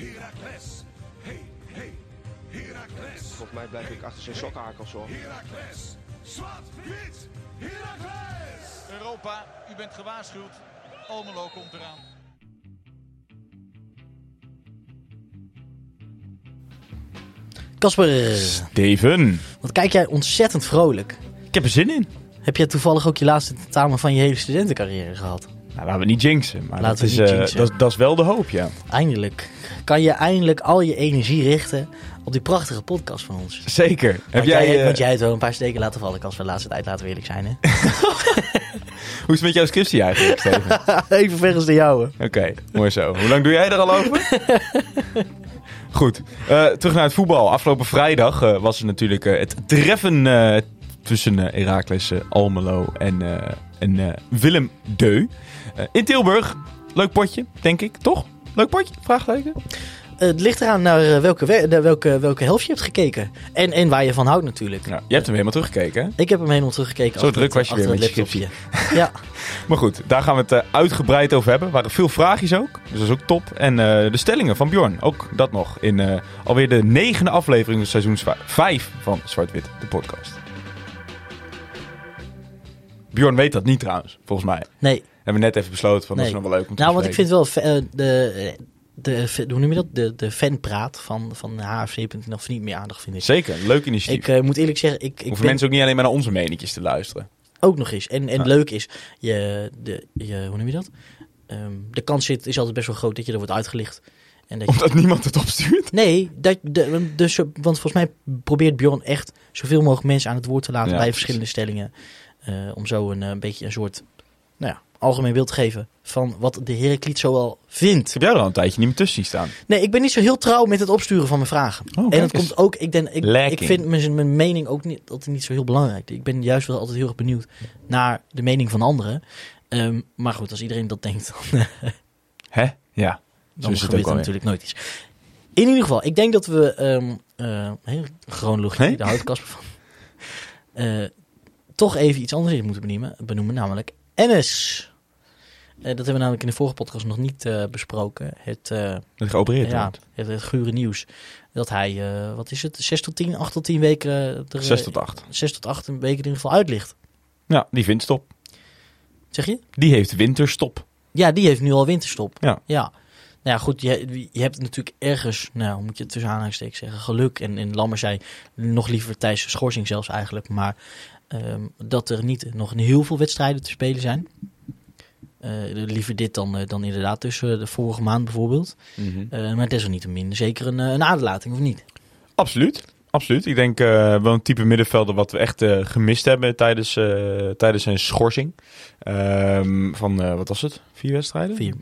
Heracles. Hey, hey, Heracles. Volgens mij blijf ik achter zijn sokhakels hoor. Heracles. Zwart, wit, Heracles. Europa, u bent gewaarschuwd. Almelo komt eraan. Kasper, Steven, wat kijk jij ontzettend vrolijk. ik heb er zin in. Heb jij toevallig ook je laatste tentamen van je hele studentencarrière gehad? Nou, laten we niet jinxen, maar Laten dat, is, eh, jinxen. dat, dat is wel de hoop, ja. Eindelijk. Kan je eindelijk al je energie richten op die prachtige podcast van ons? Zeker. Heb Want jij, jij, eh, want jij hebt wel een paar steken laten vallen, als we de laatste tijd laten we eerlijk zijn. Hè? Hoe is het met jouw scriptie eigenlijk, Steven? Even ver als de jouwe. Oké, mooi zo. Hoe lang doe jij er al over? Goed, eh, terug naar het voetbal. Afgelopen vrijdag eh, was er natuurlijk eh, het treffen eh, tussen eh Heracles eh, Almelo en, eh, en eh, Willem Deu. Eh, in Tilburg, leuk potje, denk ik, toch? Leuk potje? Vraagteken? Eh, het ligt eraan naar eh, welke, naar welke, welke helft je hebt gekeken. En, en waar je van houdt natuurlijk. Ja, je hebt hem helemaal teruggekeken, hè? Ik heb hem helemaal teruggekeken. Zo druk was je weer met je. Ja, Maar goed, daar gaan we het uitgebreid over hebben. Er waren veel vraagjes ook, dus dat is ook top. En de stellingen van Bjorn, ook dat nog. In alweer de negende aflevering van seizoen 5 van Zwart-Wit, de podcast. Bjorn weet dat niet trouwens, volgens mij. nee. Hebben we net even besloten van dat is nog wel leuk om te Nou, want ik vind wel eh, de, de, hoe noem je dat? De, de fanpraat van, van HFC.nl niet meer aardig vind ik. Zeker, leuk initiatief. Ik eh, moet eerlijk zeggen, ik, ik Hoeven ben mensen ook niet alleen maar naar onze meningjes te luisteren. ook nog eens. En, en Ja. leuk is, je, de, je, hoe noem je dat? Ehm, de kans zit, is altijd best wel groot dat je er wordt uitgelicht. En dat je, Omdat niemand het opstuurt. nee, dat, de, dus, want volgens mij probeert Bjorn echt zoveel mogelijk mensen aan het woord te laten Ja, bij precies. verschillende stellingen. eh, om zo een, eh, beetje een soort nou ja, algemeen beeld geven van wat de Heracliet zoal vindt. Heb jij er al een tijdje niet meer tussen zien staan? Nee, ik ben niet zo heel trouw met het opsturen van mijn vragen. Oh, en eens. komt ook, ik, denk, ik, Lacking. ik vind mijn, mijn mening ook niet, altijd niet zo heel belangrijk. Ik ben juist wel altijd heel erg benieuwd naar de mening van anderen. Ehm, maar goed, als iedereen dat denkt, dan, Hè? Ja. Dan is het gebeurt er natuurlijk nooit iets. In ieder geval, ik denk dat we, ehm eh chronologie, Nee? houdt Casper van, Eh, toch even iets anders in moeten benoemen, benoemen namelijk NS. Eh, dat hebben we namelijk in de vorige podcast nog niet eh, besproken. Het, eh, Dat geopereerd ja, wordt. het, het gure nieuws. Dat hij, eh, wat is het, 6 tot 10, 8 tot 10 weken. eh, er, eh, 6 tot 8. 6 tot 8 weken in ieder geval uit ligt. Ja, die vindt stop. Zeg je? Die heeft winterstop. Ja, die heeft nu al winterstop. Ja. ja. Nou ja, goed, je, je hebt natuurlijk ergens, nou, moet je het tussen aanhalingstekens zeggen, geluk. En, en Lammer zei nog liever tijdens de schorsing zelfs eigenlijk. Maar ehm, dat er niet nog heel veel wedstrijden te spelen zijn. Eh, liever dit dan, eh, dan inderdaad tussen de vorige maand bijvoorbeeld. Eh, maar desalniettemin zeker een, eh, een aderlating, of niet? Absoluut. Absoluut. Ik denk eh, wel een type middenvelder wat we echt eh, gemist hebben tijdens, eh, tijdens zijn schorsing. Ehm, van, eh, wat was het? Vier wedstrijden? Vier.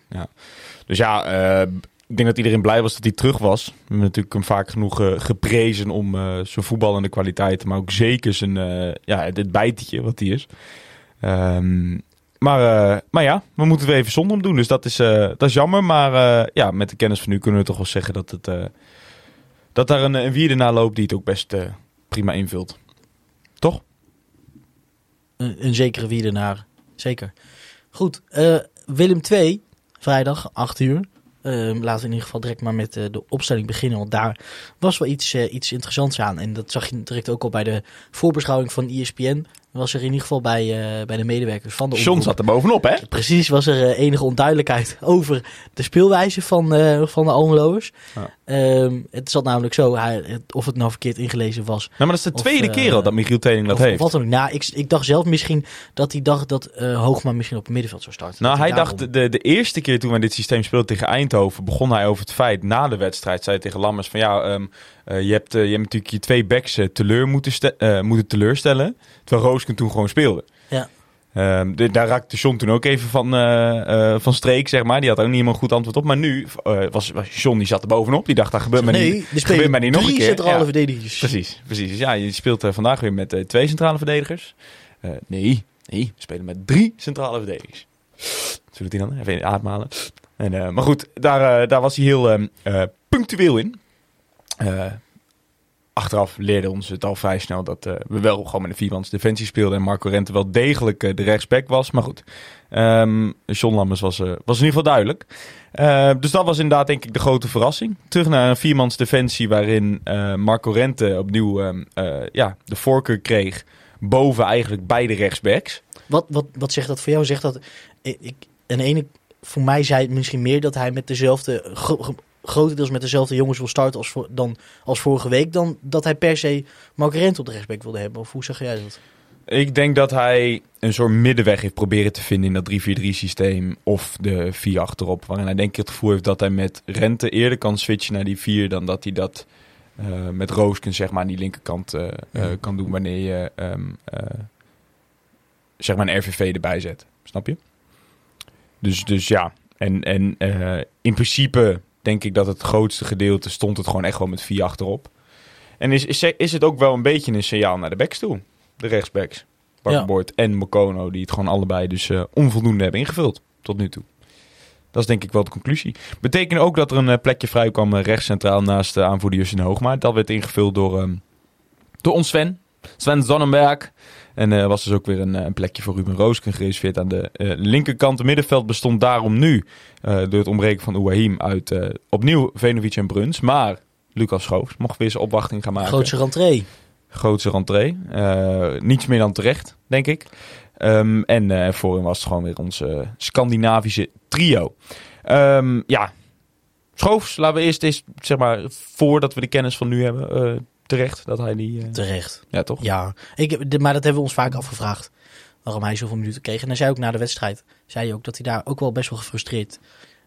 Dus ja, eh, ik denk dat iedereen blij was dat hij terug was. We hebben natuurlijk hem vaak genoeg eh, geprezen om eh, zijn voetballende kwaliteiten. Maar ook zeker zijn, eh ja, dit bijtetje wat hij is. Ehm, maar, eh, maar ja, we moeten weer even zonder hem doen. Dus dat is, eh, dat is jammer. Maar eh, ja, met de kennis van nu kunnen we toch wel zeggen dat, het, dat daar een, een na loopt die het ook best prima invult. Toch? Een, een zekere wiedenaar. Zeker. Goed, Willem 2, vrijdag, 8 uur. Ehm, laten we in ieder geval direct maar met de opstelling beginnen. Want daar was wel iets, iets interessants aan. En dat zag je direct ook al bij de voorbeschouwing van ESPN. Was er in ieder geval bij, eh, bij de medewerkers van de John omroep- zat er bovenop, hè? Precies, was er eh, enige onduidelijkheid over de speelwijze van, eh, van de Almeloers. Ja. Ehm, het zat namelijk zo, hij, of het nou verkeerd ingelezen was. Nou, maar dat is de tweede eh, keer al dat Michiel Tening dat of, heeft. Of wat dan ook. Nou, ik, ik dacht zelf misschien dat hij dacht dat eh Hoogma misschien op het middenveld zou starten. Nou, hij daarom- dacht, de, de eerste keer toen wij dit systeem speelden tegen Eindhoven, begon hij over het feit, na de wedstrijd, zei hij tegen Lammers van ja, ehm, eh, je, hebt, eh, je hebt natuurlijk je twee backs eh, teleur moeten, eh, moeten teleurstellen, terwijl Roosken toen gewoon speelde. Ja. Ehm, de- daar raakte John toen ook even van, eh, eh, van streek, zeg maar. Die had ook niet helemaal een goed antwoord op. Maar nu eh, was, was John, die zat er bovenop. Die dacht, dat gebeurt mij nee, niet. er gebeurt mij niet nog een drie keer. centrale Ja. verdedigers. Precies, precies. Dus ja, je speelt vandaag weer met twee centrale verdedigers. Nee, nee, we spelen met drie centrale verdedigers. Zo doet hij dan, even ademhalen. En, maar goed, daar, daar was hij heel ehm, eh, punctueel in. Achteraf leerde ons het al vrij snel dat eh, we wel gewoon met een viermans defensie speelden. En Marco Rente wel degelijk eh, de rechtsback was. Maar goed, Ehm John Lammers was, eh, was in ieder geval duidelijk. Dus dat was inderdaad denk ik de grote verrassing. Terug naar een viermans defensie waarin Marco Rente opnieuw ehm, eh, ja, de voorkeur kreeg. Boven eigenlijk beide rechtsbacks. Wat, wat, wat zegt dat voor jou? Zegt dat. Ik, ik, en ene, voor mij zei het misschien meer dat hij met dezelfde. Gro, gro- grotendeels met dezelfde jongens wil starten als, voor, dan, als vorige week. Dan dat hij per se Mark Rent op de rechtsback wilde hebben. Of hoe zeg jij dat? Ik denk dat hij een soort middenweg heeft proberen te vinden in dat 3-4-3 systeem. Of de 4 achterop. Waarin hij denk ik het gevoel heeft dat hij met Rente eerder kan switchen naar die 4. Dan dat hij dat eh, met Roosken zeg maar aan die linkerkant eh, eh, kan doen. Wanneer je ehm, eh, zeg maar een RVV erbij zet. Snap je? Dus, dus ja. En, en in principe denk ik dat het grootste gedeelte stond het gewoon echt wel met 4 achterop. En is, is, is het ook wel een beetje een signaal naar de backs toe? De rechtsbacks. Bakkenboord en Mokono, die het gewoon allebei dus eh, onvoldoende hebben ingevuld tot nu toe. Dat is denk ik wel de conclusie. Betekent ook dat er een eh, plekje vrij kwam eh, rechts centraal naast de aanvoerder Justin Hoogma. Dat werd ingevuld door, ehm, door ons Sven. Sven Zonnenberg. En er was dus ook weer een, eh, een plekje voor Ruben Roosken gereserveerd aan de eh, linkerkant. Het middenveld bestond daarom nu, eh, door het ontbreken van Ouahim, uit eh, opnieuw Venovic en Bruns. Maar Lucas Schoofs mocht weer zijn opwachting gaan maken Grootste rentree. grootste rentree. Eh, niets meer dan terecht, denk ik. Ehm, en eh voorin was het gewoon weer ons eh, Scandinavische trio. Ehm, ja, Schoofs, laten we eerst eens, zeg maar, voordat we de kennis van nu hebben, eh, terecht dat hij die... eh, Terecht. ja, toch? Ja, ik, de- maar dat hebben we ons vaak afgevraagd. Waarom hij zoveel minuten kreeg. En hij zei ook na de wedstrijd. Zei hij ook dat hij daar ook wel best wel gefrustreerd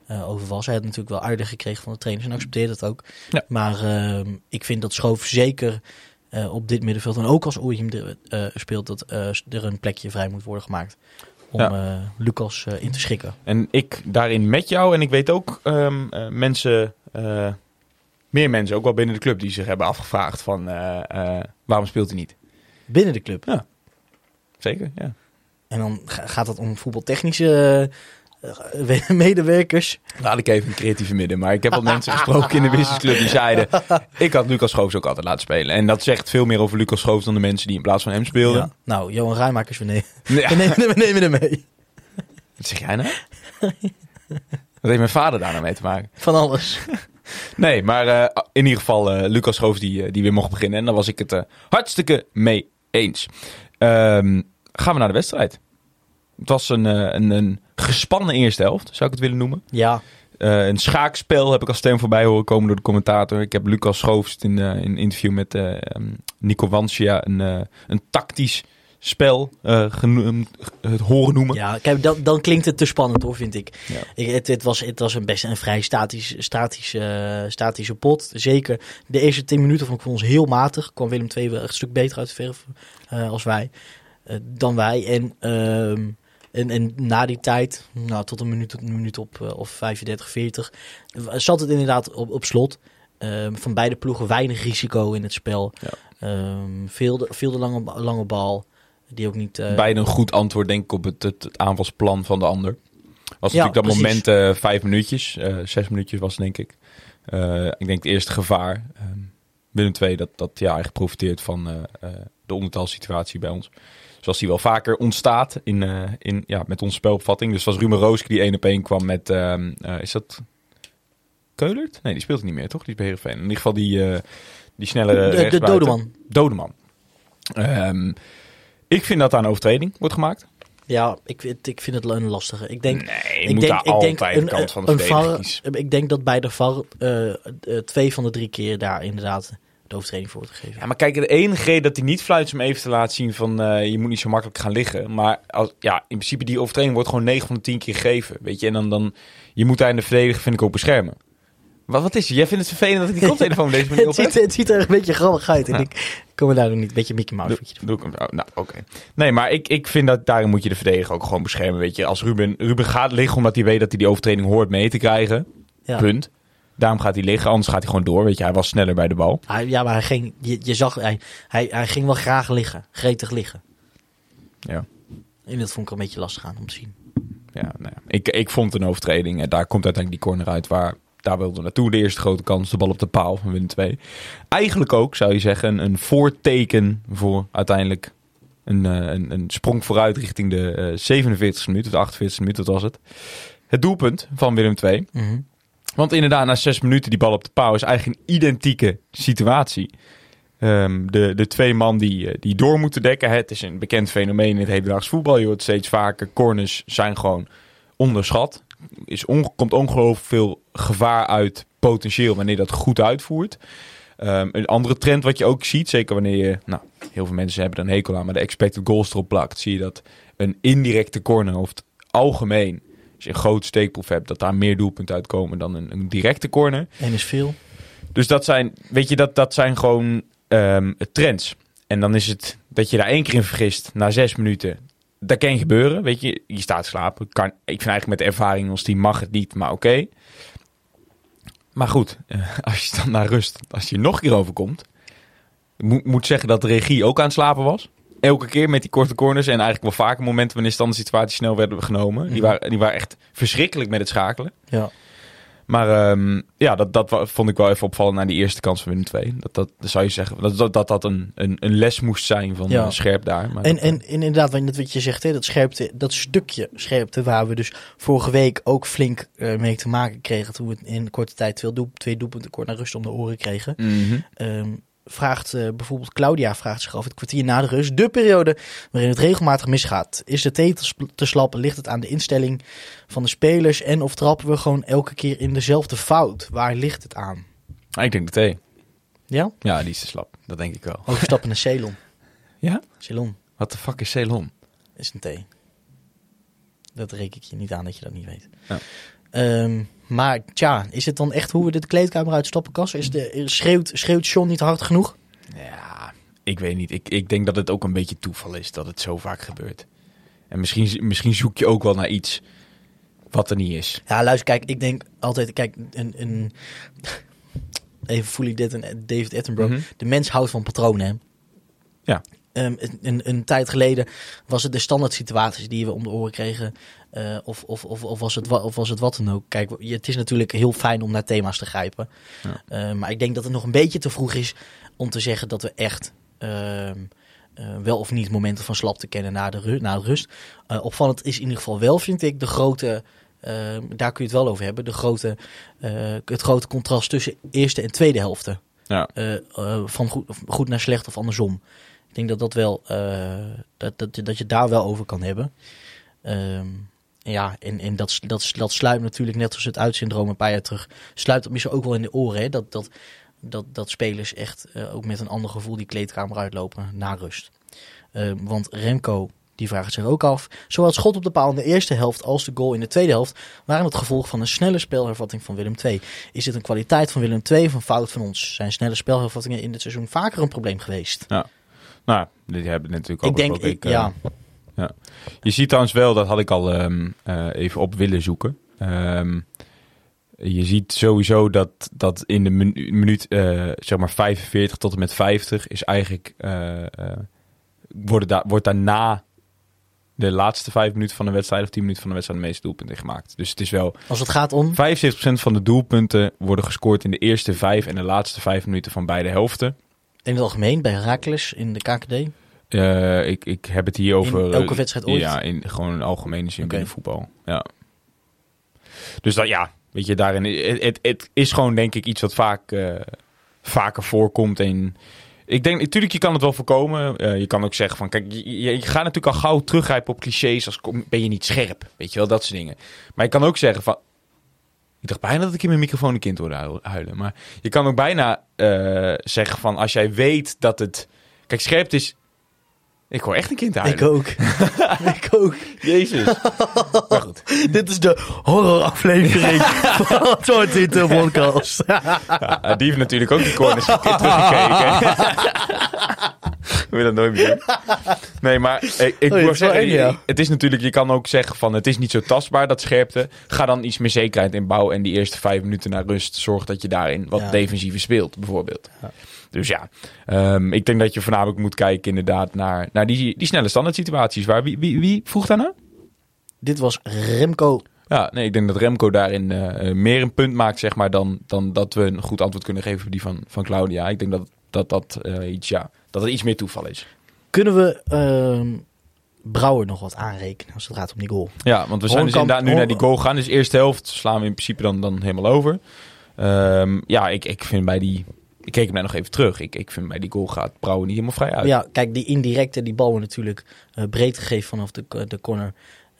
eh, over was. Hij had natuurlijk wel aardig gekregen van de trainers. En accepteerde dat ook. Ja. Maar ehm, ik vind dat Schoof zeker eh, op dit middenveld. En ook als er eh, speelt. Dat er een plekje vrij moet worden gemaakt. Om Ja. Lucas in te schikken. En ik daarin met jou. En ik weet ook ehm, eh, mensen, meer mensen, ook wel binnen de club, die zich hebben afgevraagd van eh, eh, waarom speelt hij niet? Binnen de club. Zeker, ja. En dan ga- gaat het om voetbaltechnische eh, medewerkers. Laat ik even een creatieve midden. Maar ik heb al mensen gesproken in de businessclub die zeiden... ik had Lucas Schoofs ook altijd laten spelen. En dat zegt veel meer over Lucas Schoofs dan de mensen die in plaats van hem speelden. Ja. Nou, Johan Rijmakers, we nemen, Ja. we nemen, we nemen hem mee. Wat zeg jij nou? Wat heeft mijn vader daar nou mee te maken? Van alles. Nee, maar eh, in ieder geval eh, Lucas Schoofs die, eh, die weer mocht beginnen. En daar was ik het hartstikke mee eens. Ehm, gaan we naar de wedstrijd. Het was een, een, een gespannen eerste helft, zou ik het willen noemen. Ja, een schaakspel heb ik als stem voorbij horen komen door de commentator. Ik heb Lucas Schoofs in, in een interview met eh, ehm, Nico Wansja een, een tactisch spel eh, genoemd, het horen noemen. ja kijk, dan, dan klinkt het te spannend hoor, vind ik. Ja. ik het, het was, het was een best een vrij statisch, statisch, eh, statische pot. Zeker de eerste 10 minuten vond ik voor ons heel matig. Kwam Willem II wel echt een stuk beter uit de verf eh, als wij. dan wij. En, ehm, en, en na die tijd, nou, tot een minuut, een minuut op of 35, 40, zat het inderdaad op, op slot. Ehm, van beide ploegen weinig risico in het spel. Ja. Ehm, veel, de, veel de lange, lange bal. Die ook niet. eh, Beide een goed antwoord denk ik op het, het, het aanvalsplan van de ander. Was Ja, natuurlijk dat precies. moment eh, vijf minuutjes, eh, zes minuutjes was denk ik. Ik denk het eerste gevaar. ehm Willem II dat, dat ja, eigenlijk profiteert van de ondertalsituatie bij ons. Zoals die wel vaker ontstaat in, in, ja, met onze spelopvatting. Dus was Ruben Rooske die één op één kwam met... ehm, eh, is dat Keulert? Nee, die speelt niet meer, toch? Die is bij Heerenveen. In ieder geval die, die snelle de, de. Dodeman. Dodeman. Ehm, ik vind dat daar een overtreding wordt gemaakt. Ja, ik, vind- ik vind het een lastige. Ik denk, Nee, je ik moet denk, daar ik denk de kant van de een VAR. Ik denk dat bij de VAR eh, eh, twee van de drie keer daar inderdaad de overtreding voor wordt gegeven. Ja, maar kijk, de enige reden dat hij niet fluit is om even te laten zien van eh, je moet niet zo makkelijk gaan liggen. Maar als, ja, in principe die overtreding wordt gewoon 9 van de 10 keer gegeven. Weet je, en dan, dan je moet daar in de verdediger vind ik ook beschermen. Wat, wat is het? Jij vindt het vervelend dat ik die koptelefoon op deze manier het, op ziet, heb? het ziet er een beetje grappig uit. En Ja. ik kom er daar nog niet een beetje Mickey Mouse. Doe, doe ik hem. oh, nou, oké. Nee, maar ik, ik vind dat daarin moet je de verdediger ook gewoon beschermen. Weet je, als Ruben, Ruben gaat liggen omdat hij weet dat hij die overtreding hoort mee te krijgen. Ja. Punt. Daarom gaat hij liggen, anders gaat hij gewoon door. Weet je, hij was sneller bij de bal. Hij, ja, maar hij ging, je, je zag, hij, hij, hij ging wel graag liggen. Gretig liggen. Ja. En dat vond ik een beetje lastig aan om te zien. Ja, nou ja. Ik, ik vond het een overtreding. En daar komt uiteindelijk die corner uit waar daar wilden we naartoe. De eerste grote kans, de bal op de paal van Willem II. Eigenlijk ook, zou je zeggen, een, voorteken voor uiteindelijk een, eh, een, een sprong vooruit richting de eh 47e minuut, of de 48e minuut, wat was het. Het doelpunt van Willem II. Mhm. Want inderdaad, na zes minuten die bal op de paal is eigenlijk een identieke situatie. Ehm, de, de twee man die, eh, die door moeten dekken. Het is een bekend fenomeen in het hedendaags voetbal. Je hoort steeds vaker. Corners zijn gewoon onderschat. Is komt ongelooflijk veel gevaar uit potentieel wanneer dat goed uitvoert. Ehm, een andere trend wat je ook ziet, zeker wanneer je, nou, heel veel mensen hebben er een hekel aan, maar de expected goals erop plakt, zie je dat een indirecte corner of het algemeen, als je een groot steekproef hebt, dat daar meer doelpunten uitkomen dan een, een directe corner. Eén is veel. Dus dat zijn, weet je, dat, dat zijn gewoon ehm, trends. En dan is het dat je daar één keer in vergist na zes minuten. Dat kan gebeuren, weet je. Je staat slapen. Kan, ik vind eigenlijk met de ervaring als die mag het niet, maar oké. Maar goed, eh, als je dan naar rust, als je nog een keer overkomt. Moet, moet zeggen dat de regie ook aan het slapen was. Elke keer met die korte corners en eigenlijk wel vaker momenten wanneer standaard situaties snel werden genomen. Die, Mhm. waren, die waren echt verschrikkelijk met het schakelen. Ja. Maar ehm, ja, dat, dat vond ik wel even opvallend naar die eerste kans van Willem 2. Dat, dat, dat zou je zeggen, dat dat, dat, dat een, een, een les moest zijn van Ja. eh, Scherp daar. Maar En, dat, en, en inderdaad, wat wat je zegt, hè, dat, scherpte, dat stukje scherpte waar we dus vorige week ook flink eh, mee te maken kregen. Toen we in korte tijd twee, doel, twee doelpunten kort naar rust om de oren kregen. Ehm, vraagt eh, bijvoorbeeld Claudia vraagt zich af het kwartier na de rust. De periode waarin het regelmatig misgaat. Is de thee te, sp- te slap? Ligt het aan de instelling van de spelers? En of trappen we gewoon elke keer in dezelfde fout? Waar ligt het aan? Ah, ik denk de thee. Ja? Ja, die is te slap. Dat denk ik wel. Overstappen naar Ceylon. Ja? Ceylon Wat de fuck is Ceylon? is een thee. Dat reken ik je niet aan dat je dat niet weet. Ja. Ehm, maar tja, is het dan echt hoe we de kleedkamer uitstappen, Kas? Is de, schreeuwt, schreeuwt John niet hard genoeg? Ja, ik weet niet. Ik, ik denk dat het ook een beetje toeval is dat het zo vaak gebeurt. En misschien, misschien zoek je ook wel naar iets wat er niet is. Ja, luister, kijk, ik denk altijd, kijk, een, een, even voel ik dit en David Attenborough. Mhm. De mens houdt van patronen, hè? Ja. Ehm, een, een, een tijd geleden was het de standaard situaties die we om de oren kregen. Eh, of, of, of, of, was het, of was het wat dan ook. Kijk, het is natuurlijk heel fijn om naar thema's te grijpen. Ja. Eh, maar ik denk dat het nog een beetje te vroeg is om te zeggen dat we echt ehm, eh, wel of niet momenten van slap te kennen na de, ru- na de rust. Opvallend is in ieder geval wel, vind ik, de grote. ehm, daar kun je het wel over hebben. De grote, het grote contrast tussen eerste en tweede helften. Ja. Van goed, goed naar slecht of andersom. Ik denk dat dat wel dat, dat, dat je daar wel over kan hebben. Ehm, ja, en, en dat, dat, dat sluipt natuurlijk net als het uitsyndroom een paar jaar terug. Sluipt dat misschien ook wel in de oren. Hè? Dat, dat, dat, dat spelers echt eh, ook met een ander gevoel die kleedkamer uitlopen na rust. Ehm, want Remco, die vraagt zich ook af. Zowel het schot op de paal in de eerste helft als de goal in de tweede helft waren het gevolg van een snelle spelhervatting van Willem II. Is dit een kwaliteit van Willem II of een fout van ons? Zijn snelle spelhervattingen in dit seizoen vaker een probleem geweest? Nou, dit hebben we natuurlijk al ik denk, ik, eh, ja, Je ziet trouwens wel, dat had ik al ehm, eh, even op willen zoeken. Ehm, je ziet sowieso dat, dat in de minu- minuut eh, zeg maar 45 tot en met 50 is eigenlijk eh, worden daar, wordt daarna de laatste vijf minuten van de wedstrijd of 10 minuten van de wedstrijd de meeste doelpunten gemaakt. Dus het is wel als het gaat om. 75% van de doelpunten worden gescoord in de eerste vijf en de laatste vijf minuten van beide helften. In het algemeen, bij Herakles in de KKD. Eh, ik, ik heb het hier over... In elke eh, wedstrijd ooit? Ja, in gewoon een algemene zin binnen voetbal. Ja. Dus dat, ja, weet je, daarin... Het, het, het is gewoon denk ik iets wat vaak, eh, vaker voorkomt. En ik denk, natuurlijk, je kan het wel voorkomen. Eh, je kan ook zeggen van, kijk, je, je, gaat natuurlijk al gauw teruggrijpen op clichés als kom- ben je niet scherp. Weet je wel, dat soort dingen. Maar je kan ook zeggen van... Ik dacht bijna dat ik in mijn microfoon een kind hoorde huil- huilen. Maar je kan ook bijna eh, zeggen van, als jij weet dat het... Kijk, scherp is... Ik hoor echt een kind huilen. Ik ook. ik ook. Jezus. maar goed. Dit is de horroraflevering van Soort in de podcast. Ja, die heeft natuurlijk ook die corners teruggekeken. Wil je dat nooit meer doen? Nee, maar ik, ik Oh, wil zeggen, eng, ja. het is natuurlijk, je kan ook zeggen van het is niet zo tastbaar, dat scherpte. Ga dan iets meer zekerheid inbouwen en die eerste vijf minuten naar rust zorg dat je daarin wat Ja. defensiever speelt, bijvoorbeeld. Ja. Dus ja, ehm, ik denk dat je voornamelijk moet kijken inderdaad naar, naar die, die snelle standaard situaties. Waar, wie, wie, wie vroeg daarna? Dit was Remco Ja, nee, ik denk dat Remco daarin eh, eh, meer een punt maakt, zeg maar, dan, dan dat we een goed antwoord kunnen geven op die van, van Claudia. Ik denk dat dat, dat, eh, iets, ja, dat het iets meer toeval is. Kunnen we ehm, Brouwer nog wat aanrekenen als het gaat om die goal? Ja, want we zijn dus inderdaad nu naar die goal gegaan. Dus de eerste helft slaan we in principe dan, dan helemaal over. Ehm, ja, ik, ik vind bij die... Ik keek hem net nog even terug. Ik, ik vind bij die goal gaat Brouwer niet helemaal vrij uit. Ja, kijk, die indirecte, die bal natuurlijk eh, breed gegeven vanaf de, de corner.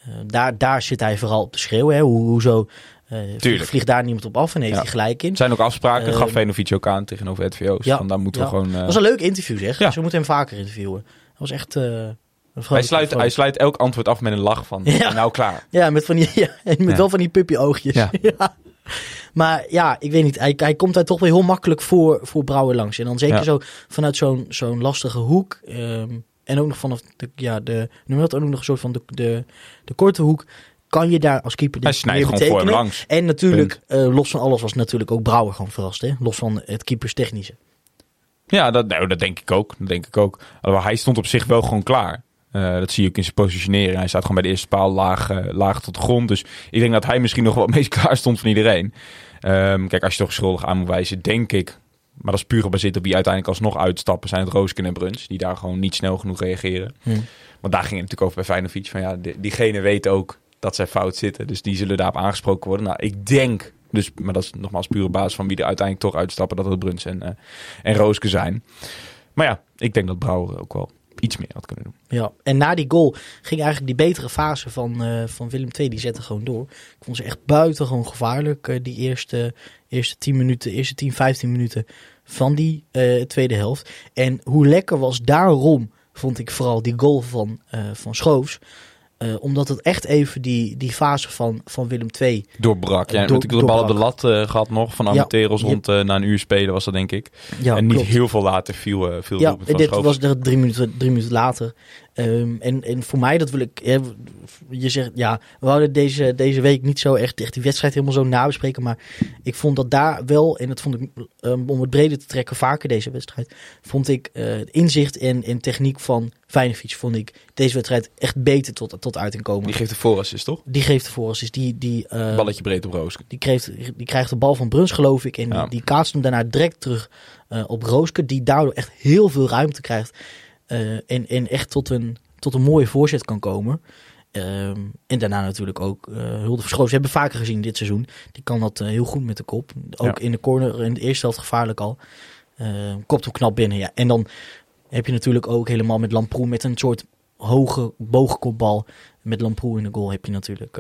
Eh, daar, daar zit hij vooral op te schreeuwen. Hè? Hoe, hoezo eh, vliegt, daar niemand op af en heeft Ja. hij gelijk in. Er zijn ook afspraken, Ehm, gaf Venovic ook aan tegenover RTVO's. Ja, Van daar moeten ja. we gewoon... eh, Dat was een leuk interview zeg. Ja. Dus we moeten hem vaker interviewen. Dat was echt... eh, hij, sluit, hij sluit elk antwoord af met een lach van... Ja. Nou, klaar. Ja, met, van die, met wel van die puppy oogjes. Ja. Maar ja, ik weet niet. Hij, hij komt daar toch weer heel makkelijk voor, voor Brouwer langs. En dan zeker Ja. zo vanuit zo'n zo'n lastige hoek. ehm, en ook nog vanaf de, ja, de, noem dat ook nog een soort van de, de, de korte hoek. Kan je daar als keeper Hij snijdt meer gewoon voor langs. En natuurlijk, eh, los van alles was natuurlijk ook Brouwer gewoon verrast. Hè? Los van het keepers technische. Ja, dat, nou, dat denk ik ook. Dat denk ik ook. Alhoewel, hij stond op zich wel gewoon klaar. Eh, dat zie je ook in zijn positionering. Hij staat gewoon bij de eerste paal laag, eh, laag tot de grond. Dus ik denk dat hij misschien nog wel het meest klaar stond van iedereen. Ehm, kijk, als je toch schuldig aan moet wijzen, denk ik. Maar dat is puur gebaseerd op wie uiteindelijk alsnog uitstappen. Zijn het Roosken en Bruns. Die daar gewoon niet snel genoeg reageren. Hm. Want daar ging het natuurlijk over bij Feyenoord. Van ja, die- diegene weet ook dat zij fout zitten. Dus die zullen daarop aangesproken worden. Nou, ik denk... Dus, maar dat is nogmaals puur op basis van wie er uiteindelijk toch uitstappen. Dat het Bruns en, eh, en Rooske zijn. Maar ja, ik denk dat Brouwer ook wel iets meer had kunnen doen. Ja, en na die goal ging eigenlijk die betere fase van, eh, van Willem II, die zette gewoon door. Ik vond ze echt buitengewoon gevaarlijk, eh, die eerste, eerste 10 minuten, eerste 10, 15 minuten van die eh, tweede helft. En hoe lekker was daarom, vond ik vooral die goal van, van Schoofs. Eh, omdat het echt even die, die fase van, van Willem II Doorbrak. Ja, Door- natuurlijk de bal op de lat eh, gehad nog. Van Ja, Amateros je- rond eh, na een uur spelen was dat denk ik. Ja, en niet klopt. heel veel later viel, eh viel Ja, dit was er drie minuten, drie minuten later. Ehm, en, en voor mij, dat wil ik. hè, je zegt, ja, we wouden deze, deze week niet zo echt, echt die wedstrijd helemaal zo nabespreken. Maar ik vond dat daar wel, en dat vond ik ehm, om het breder te trekken, vaker deze wedstrijd. Vond ik het inzicht en, en techniek van Feyenoord, vond ik deze wedstrijd echt beter tot, tot uiting komen. Die Die, geeft de voorassist, toch? geeft de voorassist. Die, die, eh, Balletje breed op Rooske. die, kreeg, die krijgt de bal van Bruns, geloof ik. En Ja. die, die kaatst hem daarna direct terug eh, op Rooske. Die daardoor echt heel veel ruimte krijgt. Eh, en, en echt tot een, tot een mooie voorzet kan komen. Ehm, en daarna natuurlijk ook eh Hulde. We hebben vaker gezien dit seizoen. Die kan dat eh, heel goed met de kop. Ook Ja. in de corner in de eerste helft gevaarlijk al. Ehm kopt hem knap binnen. Ja. En dan heb je natuurlijk ook helemaal met Lamproe met een soort hoge boogkopbal. Met Lamproe in de goal heb je natuurlijk...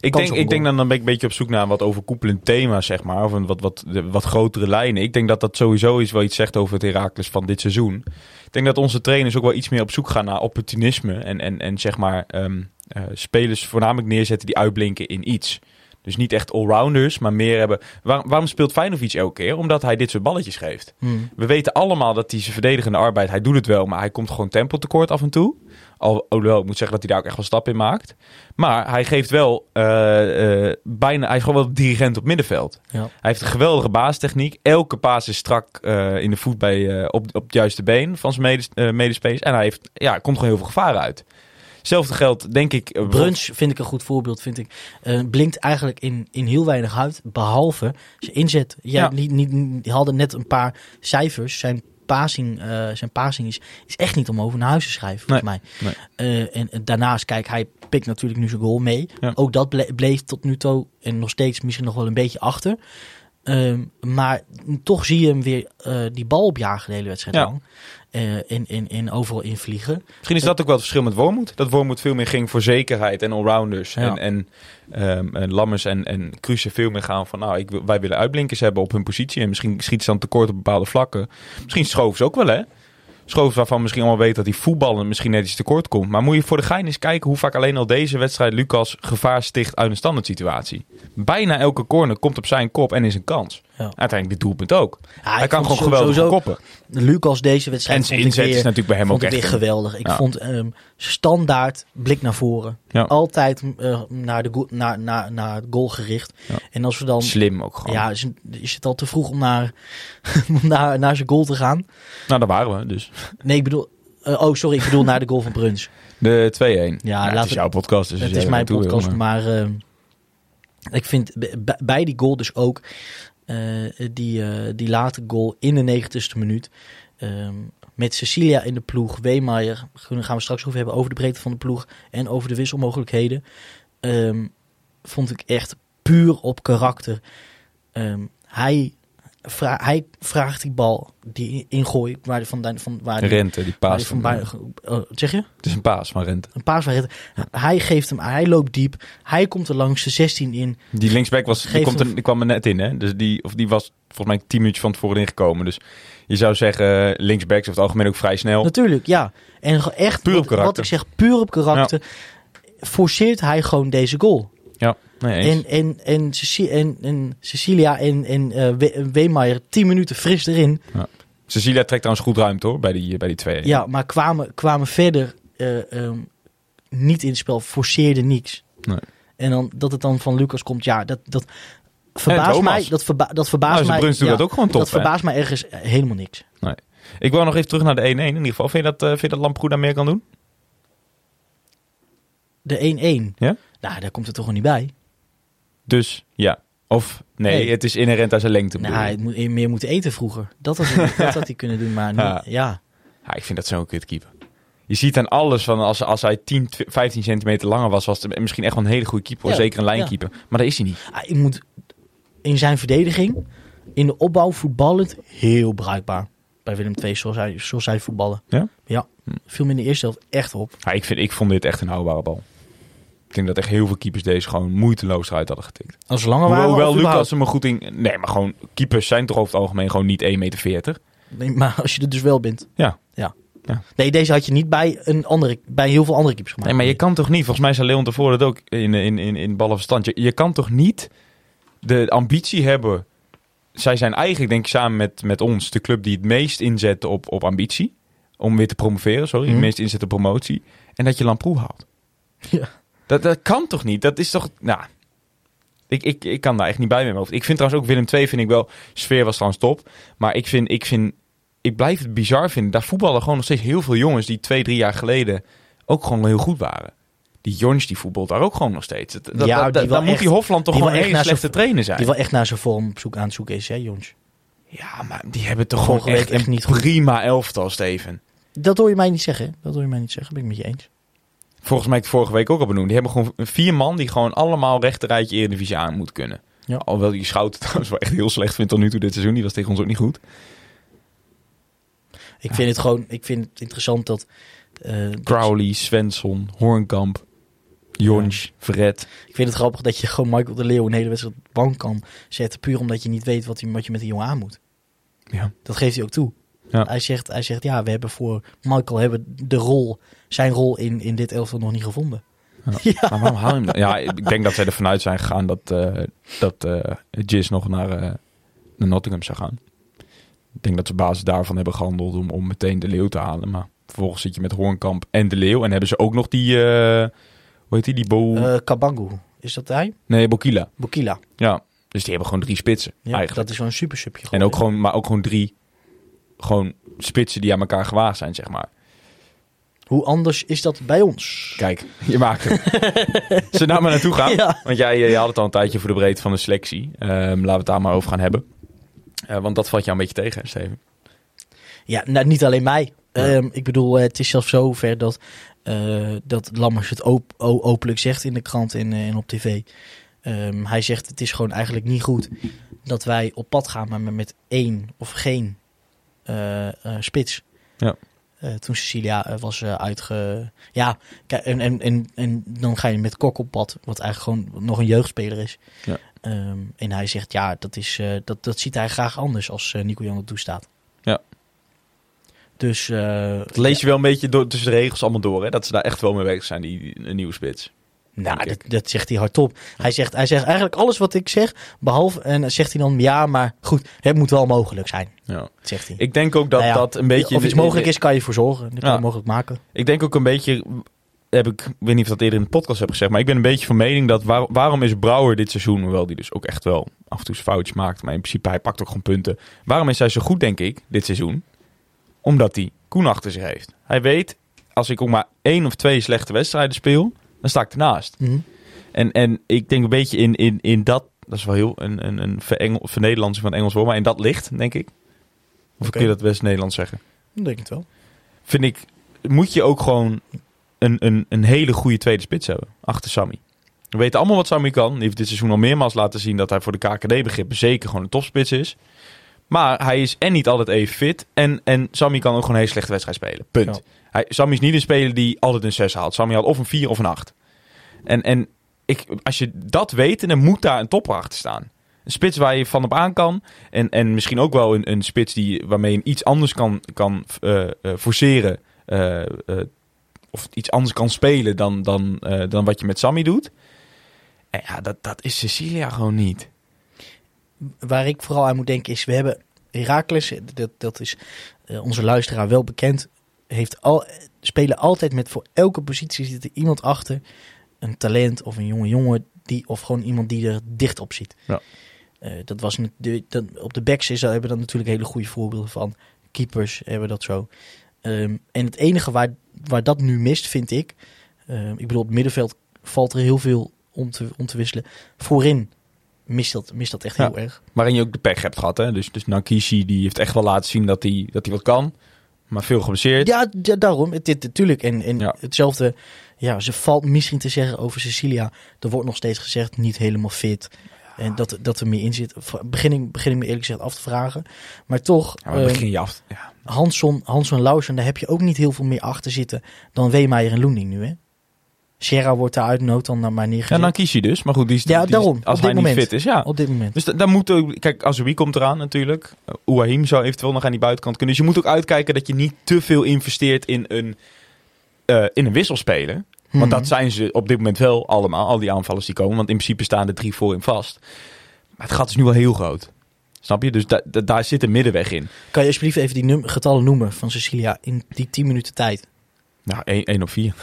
Ik denk, ik denk dan, dan ben ik een beetje op zoek naar een wat overkoepelend thema, zeg maar. Of een wat, wat, wat grotere lijnen. Ik denk dat dat sowieso iets wel iets zegt over het Heracles van dit seizoen. Ik denk dat onze trainers ook wel iets meer op zoek gaan naar opportunisme. En, en, en zeg maar ehm, eh, spelers voornamelijk neerzetten die uitblinken in iets. Dus niet echt allrounders, maar meer hebben... Waar- waarom speelt Feyenoord elke keer? Omdat hij dit soort balletjes geeft. hmm. We weten allemaal dat hij zijn verdedigende arbeid, hij doet het wel, maar hij komt gewoon tempo tekort af en toe. Al, alhoewel, ik moet zeggen dat hij daar ook echt wel stappen in maakt. Maar hij geeft wel eh, eh, bijna, hij is gewoon wel dirigent op middenveld. Ja. Hij heeft een geweldige baastechniek. Elke paas is strak eh, in de voet bij, op, op het juiste been van zijn medes, medespelers. En hij heeft, ja, komt gewoon heel veel gevaar uit. Hetzelfde geldt, denk ik. Brunch vind ik een goed voorbeeld, vind ik. Eh, blinkt eigenlijk in, in heel weinig uit, behalve zijn inzet. Jij Ja. niet, niet, hadden net een paar cijfers. Zijn passing, eh, zijn passing is, is echt niet om over naar huis te schrijven, volgens mij. Eh, en, en daarnaast, kijk, hij pikt natuurlijk nu zijn goal mee. Ja. Ook dat ble- bleef tot nu toe en nog steeds misschien nog wel een beetje achter. Ehm, maar toch zie je hem weer eh, die bal opjagen de hele wedstrijd Ja. lang. Eh, en, en, en overal invliegen. Misschien is dat ook wel het verschil met Wormoed. Dat Wormoed veel meer ging voor zekerheid en allrounders. Ja. En, en, ehm, en Lammers en, en Kruse veel meer gaan van... nou, ik, wij willen uitblinkers hebben op hun positie. En misschien schiet ze dan tekort op bepaalde vlakken. Misschien Schoofs ze ook wel, hè? Schoofs waarvan misschien allemaal weet dat hij voetballen misschien net iets tekort komt. Maar moet je voor de gein eens kijken hoe vaak alleen al deze wedstrijd... Lucas gevaar sticht uit een standaard situatie. Bijna elke corner komt op zijn kop en is een kans. Ja. Uiteindelijk dit doelpunt ook. Ja, hij kan gewoon geweldig sowieso- koppen. Lucas deze wedstrijd En zijn inzet weer, is natuurlijk bij hem ook echt... weer geweldig. Ik Ja. vond ehm, standaard blik naar voren. Ja. Altijd eh, naar, de goal, naar, naar, naar het goal gericht. Ja. En als we dan... Slim ook gewoon. Ja, is, is het al te vroeg om naar, om naar, naar zijn goal te gaan? Nou, daar waren we dus. Nee, ik bedoel... Eh, oh, sorry, ik bedoel naar de goal van Bruns. De 2-1. Ja, het laat is het- jouw podcast. Dus het is mijn wil, podcast, maar eh, ik vind bij die goal dus ook die, eh, die late goal in de 90ste minuut. ehm, met Cecilia in de ploeg, Weemeyer, daar gaan we straks over hebben, over de breedte van de ploeg en over de wisselmogelijkheden. ehm, vond ik echt puur op karakter. Ehm, hij, vra- hij vraagt die bal, die ingooi, waar van, van waar die, Rente, die paas. van, van- bij- oh, zeg je? het is een paas van Rente. Een paas waar het- Hij geeft hem, hij loopt diep. Hij komt er langs de 16 in. Die linksback was, die, komt er, die kwam er net in, hè? Dus die, of die was volgens mij tien minuutjes van tevoren ingekomen. Dus je zou zeggen, eh, linksbacks over het algemeen ook vrij snel. Natuurlijk, ja. En echt, Puur op wat, karakter. wat ik zeg, puur op karakter. Forceert hij gewoon deze goal. Ja, nee. En, en, en, Ceci- en, en Cecilia en, en Weemeyer 10 minuten fris erin. Cecilia trekt trouwens goed ruimte hoor, bij die, bij die twee. Ja, maar kwamen, kwamen verder eh, ehm, niet in het spel. Forceerden niks. Nee. En dan, dat het dan van Lucas komt, ja, dat, dat verbaast mij. Dat, verba dat verbaast Nou, mij. Ja, dat ook gewoon tof, Dat verbaast mij ergens helemaal niks. Ik wil nog even terug naar de 1-1 in ieder geval. Vind je dat, eh, vind je dat meer kan doen? De 1-1. Ja? Nou, daar komt het toch wel niet bij. Dus ja. Of nee, Nee. het is inherent aan zijn lengte. Nou, hij moet meer moeten eten vroeger. Dat had hij, dat had hij kunnen doen, maar niet- Ja. ja. Ja, ik vind dat zo'n kutkeeper. Je ziet aan alles van als, als hij 10, 15 centimeter langer was, was het misschien echt wel een hele goede keeper. Ja, Zeker een lijnkeeper. Maar dat is hij niet. Hij Ah, moet in zijn verdediging, in de opbouw voetballend, heel bruikbaar. Bij Willem II, zoals hij, zoals hij voetballen. Ja? Ja. Hm. Viel me in de eerste helft echt op. Ja, ik, vind, ik vond dit echt een houdbare bal. Ik denk dat echt heel veel keepers deze gewoon moeiteloos eruit hadden getikt. Als ze langer Hoewel, waren, hoewel Lucas hem goed in... Nee, maar gewoon keepers zijn toch over het algemeen gewoon niet 1,40 meter. Nee, maar als je er dus wel bent. Ja. ja. Ja. Nee, deze had je niet bij, een andere, bij heel veel andere keepers gemaakt. Nee, maar je kan toch niet... Volgens mij zei Leon tevoren dat ook in, in, in, in ballenverstand. Je, je kan toch niet de ambitie hebben... Zij zijn eigenlijk, denk ik, samen met, met ons... de club die het meest inzet op, op ambitie. Om weer te promoveren, sorry. Mhm. Het meest inzet op promotie. En dat je Lamproe haalt. Ja. Dat, dat kan toch niet? Dat is toch... Nou, ik, ik, ik kan daar echt niet bij met mijn hoofd. Ik vind trouwens ook Willem II vind ik wel... Sfeer was trouwens top. Maar ik vind... Ik, vind, ik blijf het bizar vinden. Daar voetballen gewoon nog steeds heel veel jongens... die twee, drie jaar geleden ook gewoon heel goed waren. Die Jons die voetbalt daar ook gewoon nog steeds. Dat, dat, Ja, dat- dan moet die Hofland toch die gewoon echt naar slechte zijn- trainer zijn. Die wel echt naar zijn vorm zoek aan het zoeken is, hè, Jons? Ja, maar die hebben toch gewoon echt, echt niet goed. prima elftal, Steven. Dat hoor je mij niet zeggen. Dat hoor je mij niet zeggen. Ben ik met je eens. Volgens mij ik het vorige week ook al benoemd. Die hebben gewoon vier man die gewoon allemaal rechterrijtje Eredivisie aan moeten kunnen. Ja. Alhoewel die Schouten trouwens wel echt heel slecht vindt tot nu toe dit seizoen. Die was tegen ons ook niet goed. Ik vind het gewoon ik vind het interessant dat... eh, Crowley, Svensson, Hoornkamp, Jons, Verret. Ik vind het grappig dat je gewoon Michael de Leeuw een hele wedstrijd op de bank kan zetten. Puur omdat je niet weet wat je met die jongen aan moet. Ja. Dat geeft hij ook toe. Ja. Hij, zegt, hij zegt, ja, we hebben voor Michael hebben de rol, zijn rol in, in dit elftal nog niet gevonden. Ja. Maar waarom haal je hem dan? Ja, ik denk dat zij ervan uit zijn gegaan dat, eh dat eh Jizz nog naar, eh, naar Nottingham zou gaan. Ik denk dat ze op basis daarvan hebben gehandeld om, om meteen de Leeuw te halen. Maar vervolgens zit je met Hoornkamp en de Leeuw. En hebben ze ook nog die, eh, hoe heet die, die Bo... Eh Kabangu, is dat hij? nee, Bokila. Bokila. Ja, dus die hebben gewoon drie spitsen Ja, eigenlijk. dat is wel een super subje. En ook gewoon, maar ook gewoon drie gewoon spitsen die aan elkaar gewaagd zijn, zeg maar. Hoe anders is dat bij ons? Kijk, je maakt we daar maar naartoe gaan? Ja. Want jij eh, je had het al een tijdje voor de breedte van de selectie. Ehm, laten we het daar maar over gaan hebben. Eh, want dat valt jou een beetje tegen, Steven. Ja, nou, niet alleen mij. Ja. Ehm, ik bedoel, eh, het is zelfs zo ver dat, dat Lammers het op, openlijk zegt in de krant en, en op tv. Ehm, hij zegt het is gewoon eigenlijk niet goed dat wij op pad gaan, maar met één of geen spits. Ja. Eh, toen Cecilia eh, was eh, uitge... Ja, en, en, en, en dan ga je met Kok op pad, wat eigenlijk gewoon nog een jeugdspeler is. Ja. Ehm, en hij zegt, ja, dat, is, eh, dat, dat ziet hij graag anders als eh, Nico Jan het toestaat. Ja. Dus... eh, Dat lees je wel een beetje door, tussen de regels allemaal door, hè? Dat ze daar echt wel mee bezig zijn, die, een nieuwe spits. Nou, dat, dat zegt hij hardop. Hij zegt, hij zegt eigenlijk alles wat ik zeg, behalve... En zegt hij dan, ja, maar goed, het moet wel mogelijk zijn, Ja. zegt hij. Ik denk ook dat Nou ja, dat een beetje... of iets mogelijk is, kan je voor zorgen. Dat kan Ja. je mogelijk maken. Ik denk ook een beetje, heb ik, ik weet niet of dat eerder in de podcast heb gezegd, maar ik ben een beetje van mening dat waar- waarom is Brouwer dit seizoen, hoewel die dus ook echt wel af en toe foutjes maakt, maar in principe hij pakt ook gewoon punten. Waarom is hij zo goed, denk ik, dit seizoen? Omdat hij Koen achter zich heeft. Hij weet, als ik ook maar één of twee slechte wedstrijden speel, dan sta ik ernaast. Mhm. En, en ik denk een beetje in, in, in dat, dat is wel heel een, een, een vernederlandsing van Engels woord, maar in dat licht, denk ik. Of Oké. kun je dat best Nederlands zeggen? Denk ik het wel. Vind ik, moet je ook gewoon een, een, een hele goede tweede spits hebben, achter Sammy. We weten allemaal wat Sammy kan. Heeft dit seizoen al meermaals laten zien dat hij voor de KKD-begrippen zeker gewoon een topspits is. Maar hij is en niet altijd even fit. En, en Sammy kan ook gewoon een hele slechte wedstrijd spelen. Punt. Ja. Hij, Sammy is niet een speler die altijd een 6 haalt. Sammy haalt of een 4 of een 8. En, en ik, als je dat weet, dan moet daar een topper achter staan. Een spits waar je van op aan kan. En, en misschien ook wel een, een spits die, waarmee je iets anders kan, kan eh, forceren. eh, of iets anders kan spelen dan, dan, dan wat je met Sammy doet. En ja, dat, dat is Cecilia gewoon niet. Waar ik vooral aan moet denken is, we hebben Heracles, dat, dat is eh, onze luisteraar wel bekend, heeft al, spelen altijd met voor elke positie zit er iemand achter, een talent of een jonge jongen, die, of gewoon iemand die er dicht op ziet. Ja. Eh, dat was de, dat, op de backs is, hebben we dan natuurlijk hele goede voorbeelden van. Keepers hebben dat zo. Ehm, en het enige waar, waar dat nu mist, vind ik, ehm, ik bedoel, op het middenveld valt er heel veel om te, om te wisselen. Voorin mist dat, mist dat echt Ja. heel erg. Waarin je ook de pech hebt gehad. Hè? Dus, dus Nakishi die heeft echt wel laten zien dat hij, dat hij wat kan. Maar veel geblesseerd. Ja, ja daarom. Het, dit natuurlijk. En, en Ja. hetzelfde, ja, ze valt misschien te zeggen over Cecilia. Er wordt nog steeds gezegd, niet helemaal fit. En dat, dat er meer in zit. Begin ik, begin ik me eerlijk gezegd af te vragen. Maar toch, Ja, maar eh, begin je af. Ja. Hansson, Hansson Lausen, daar heb je ook niet heel veel meer achter zitten dan Weemeyer en Loening nu, hè? Sierra wordt daar uit nood dan maar ja, neergezet. Nakishi dus. Maar goed, die is, Ja, die is- daarom, als op hij dit niet moment. fit is. Ja. Op dit moment. Dus da- daar moet ook... Kijk, Azoui komt eraan natuurlijk. Uh, Ouahim zou eventueel nog aan die buitenkant kunnen. Dus je moet ook uitkijken dat je niet te veel investeert in een, eh, in een wisselspeler. Want Mhm. dat zijn ze op dit moment wel allemaal, al die aanvallers die komen. Want in principe staan er drie voor in vast. Maar het gat is nu wel heel groot. Snap je? Dus da- da- daar zit een middenweg in. Kan je alsjeblieft even die getallen noemen van Cecilia in die 10 minuten tijd? Nou, 1 op 4.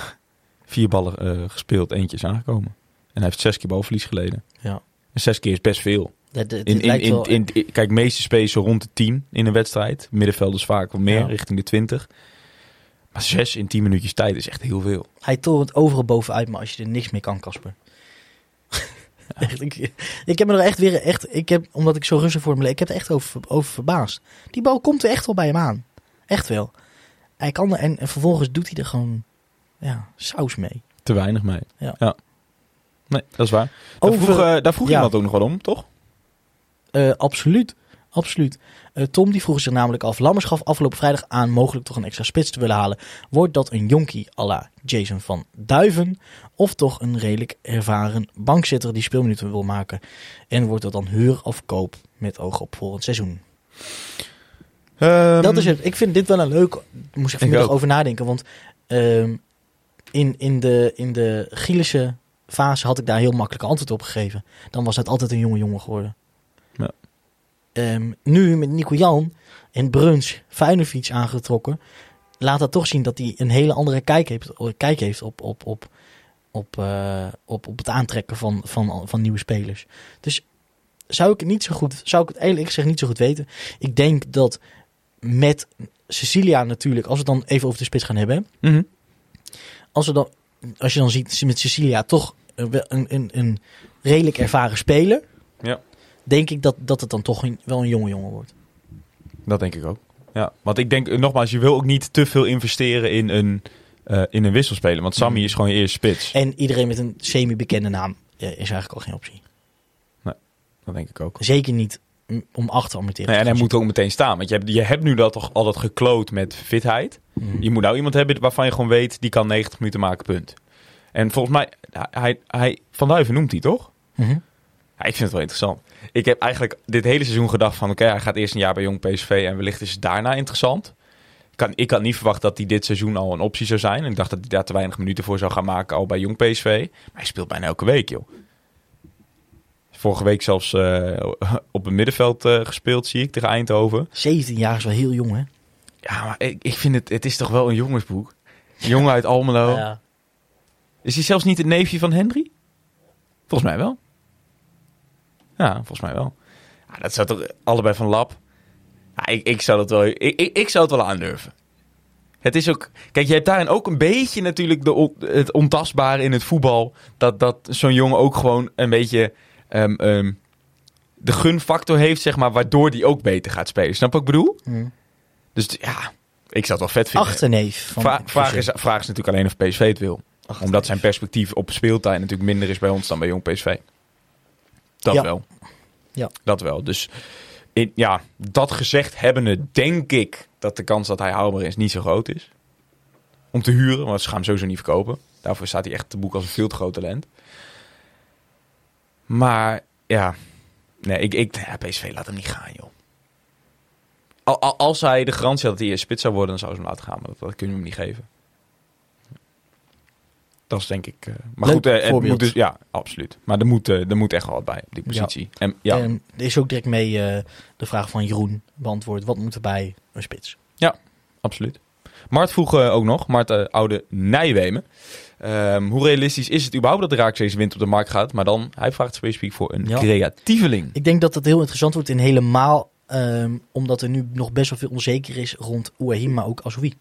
Vier ballen eh, gespeeld, eentje is aangekomen. En hij heeft zes keer balverlies geleden. Ja. En zes keer is best veel. Dat, dat, In, het in, lijkt in, wel- in, in- kijk, meeste spelen zo rond de 10 in een wedstrijd. Middenvelders vaak wat meer, Ja. richting de 20. Maar zes in 10 minuutjes tijd is echt heel veel. Hij torent overal bovenuit, maar als je er niks mee kan, Casper. Echt, ik, ik heb me er echt weer, echt, ik heb, omdat ik zo rustig voor hem leek, ik heb er echt over, over verbaasd. Die bal komt er echt wel bij hem aan. Echt wel. Hij kan er, en, en vervolgens doet hij er gewoon, ja, saus mee. Te weinig mee. Ja. Nee, dat is waar. Daar Over- vroeg, eh, daar vroeg ja. iemand ook nog wel om, toch? Eh, absoluut. Absoluut. Eh, Tom die vroeg zich namelijk af. Lammers gaf afgelopen vrijdag aan mogelijk toch een extra spits te willen halen. Wordt dat een jonkie à la Jason van Duiven? Of toch een redelijk ervaren bankzitter die speelminuten wil maken? En wordt dat dan huur of koop met oog op volgend seizoen? Ehm, dat is het. Ik vind dit wel een leuk. Moest ik vanmiddag ook. over nadenken. Want ehm, in, in de, in de fase had ik daar heel makkelijk antwoord op gegeven. Dan was het altijd een jonge jongen geworden. Ja. Ehm, nu met Nico Jan en Bruns Feyenoord aangetrokken. Laat dat toch zien dat hij een hele andere kijk heeft, kijk heeft op, op, op, op, eh, op, op het aantrekken van, van, van nieuwe spelers. Dus zou ik het niet zo goed, zou ik het eigenlijk gezegd niet zo goed weten. Ik denk dat met Cecilia natuurlijk, als we het dan even over de spits gaan hebben. mhm. Als, we dan, als je dan ziet met Cecilia toch een, een, een, redelijk ervaren speler. Ja. Denk ik dat, dat het dan toch een- wel een jonge jongen wordt. Dat denk ik ook. Ja, want ik denk, nogmaals, je wil ook niet te veel investeren in een, eh, in een wisselspeler. Want Sammy Mm. is gewoon je eerste spits. En iedereen met een semi-bekende naam eh, is eigenlijk al geen optie. Dat denk ik ook. Zeker niet om achter amateur. Nee, en hij moet ook meteen staan. Want je hebt, je hebt nu dat toch altijd gekloot met fitheid. Mm. Je moet nou iemand hebben waarvan je gewoon weet, die kan 90 minuten maken, punt. En volgens mij, hij, hij, Van Duiven noemt hij toch? Mhm. Ja, ik vind het wel interessant. Ik heb eigenlijk dit hele seizoen gedacht van... oké, hij gaat eerst een jaar bij Jong PSV en wellicht is het daarna interessant. Ik, kan, ik had niet verwacht dat hij dit seizoen al een optie zou zijn. Ik dacht dat hij daar te weinig minuten voor zou gaan maken al bij Jong PSV. Maar hij speelt bijna elke week, joh. Vorige week zelfs eh, op het middenveld eh, gespeeld, zie ik, tegen Eindhoven. 17 jaar is wel heel jong, hè? Ja, maar ik, ik vind het... Het is toch wel een jongensboek? Een jongen uit Almelo. Ja. Is hij zelfs niet het neefje van Henry? Volgens mij wel. Ja, volgens mij wel. Ja, dat zou toch allebei van lab. Ja, ik, ik zou dat wel. Ik, ik, ik zou het wel aandurven. Het is ook... Kijk, je hebt daarin ook een beetje natuurlijk de, het ontastbare in het voetbal. Dat, dat zo'n jongen ook gewoon een beetje... ehm, ehm, de gunfactor heeft, zeg maar, waardoor die ook beter gaat spelen. Snap wat ik bedoel? Mm. Dus ja, ik zou het wel vet vinden. Achterneef. Van Vra- vraag, is, vraag is natuurlijk alleen of PSV het wil. Omdat zijn perspectief op speeltijd natuurlijk minder is bij ons dan bij jong PSV. Dat Ja. wel. Ja. Dat wel. Dus in, ja, dat gezegd hebbende denk ik dat de kans dat hij haalbaar is niet zo groot is. Om te huren, want ze gaan hem sowieso niet verkopen. Daarvoor staat hij echt te boek als een veel te groot talent. Maar ja, nee, ik, ik, ja, PSV laat hem niet gaan, joh. Al, al- als hij de garantie had dat hij spits zou worden, dan zou ze hem laten gaan. Maar dat, dat kunnen we hem niet geven. Dat is denk ik... eh, maar Leuk goed, eh, het voorbeeld. moet dus, ja, absoluut. Maar er moet, eh, er moet echt wel wat bij op die positie. En ja, En er is ook direct mee de vraag van Jeroen beantwoord. Wat moet er bij een spits? absoluut. Mart vroeg ook nog, Mart oude Nijwemen. Ehm, hoe realistisch is het überhaupt dat de Raak deze wind op de markt gaat? Maar dan, hij vraagt specifiek voor een Ja. creatieveling. Ik denk dat het heel interessant wordt in helemaal... ehm, omdat er nu nog best wel veel onzeker is rond Ouahim, maar ook Azoui.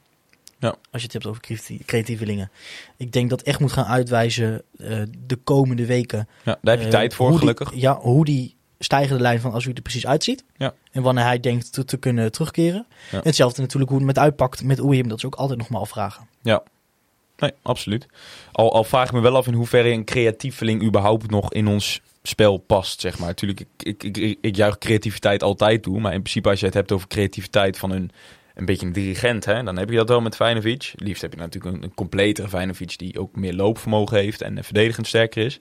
Ja. Als je het hebt over creati- creatievelingen. Ik denk dat echt moet gaan uitwijzen eh, de komende weken. Ja, daar heb je eh, tijd voor, die- gelukkig. ja, hoe die stijgende lijn van Azoui er precies uitziet. Ja. En wanneer hij denkt te, te kunnen terugkeren. Ja. Hetzelfde natuurlijk hoe het met uitpakt met Ouahim. Dat is ook altijd nog maar afvragen. Nee, absoluut. Al, al vraag ik me wel af in hoeverre een creatieveling überhaupt nog in ons spel past, zeg maar. Natuurlijk, ik, ik, ik, ik juich creativiteit altijd toe. Maar in principe als je het hebt over creativiteit van een, een beetje een dirigent, hè, dan heb je dat wel met Feyenoord. Liefst heb je natuurlijk een, een completere Feyenoord die ook meer loopvermogen heeft en verdedigend sterker is.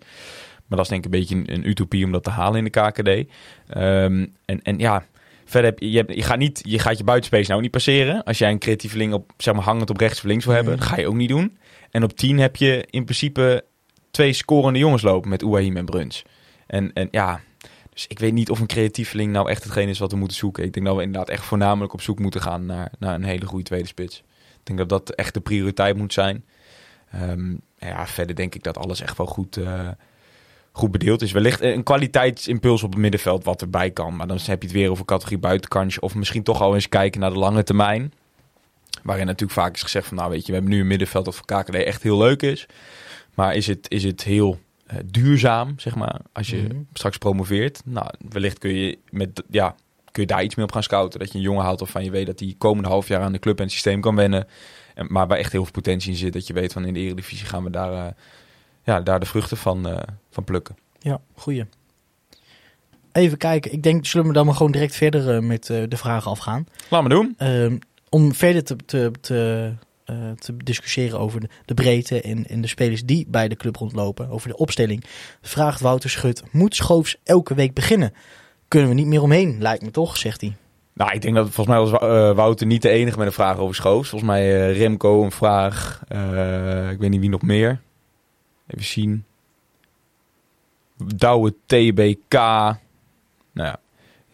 Maar dat is denk ik een beetje een, een utopie om dat te halen in de KKD. Ehm, en, en ja, verder heb je, je, hebt- je, gaat niet, je gaat je buitenspace nou niet passeren. Als jij een creatieveling op, zeg maar, hangend op rechts of links wil hebben, dat ga je ook niet doen. En op 10 heb je in principe twee scorende jongens lopen met Ouahim en Bruns. En, en ja, dus ik weet niet of een creatieveling nou echt hetgeen is wat we moeten zoeken. Ik denk dat we inderdaad echt voornamelijk op zoek moeten gaan naar, naar een hele goede tweede spits. Ik denk dat dat echt de prioriteit moet zijn. Ehm, ja, verder denk ik dat alles echt wel goed, eh, goed bedeeld is. Wellicht een kwaliteitsimpuls op het middenveld wat erbij kan. Maar dan heb je het weer over categorie buitenkantje. Of misschien toch al eens kijken naar de lange termijn. Waarin natuurlijk vaak is gezegd van, nou weet je, we hebben nu een middenveld dat voor KKD echt heel leuk is. Maar is het, is het heel eh, duurzaam, zeg maar, als je Mhm. straks promoveert? Nou, wellicht kun je, met, ja, kun je daar iets meer op gaan scouten. Dat je een jongen haalt waarvan je weet dat hij komende half jaar aan de club en het systeem kan wennen. En, maar waar echt heel veel potentie in zit. Dat je weet van in de Eredivisie gaan we daar, eh, ja, daar de vruchten van, eh, van plukken. Ja, goeie. Even kijken. Ik denk, zullen we dan maar gewoon direct verder met de vragen afgaan. Laat me doen. Om verder te, te, te, eh, te discussiëren over de, breedte en, en de spelers die bij de club rondlopen, over de opstelling, vraagt Wouter Schut, moet Schoofs elke week beginnen? Kunnen we niet meer omheen, lijkt me toch, zegt hij. Nou, ik denk dat volgens mij was eh, Wouter niet de enige met een vraag over Schoofs. Volgens mij eh, Remco een vraag. Ik weet niet wie nog meer. Even zien. Douwe TBK. Nou ja,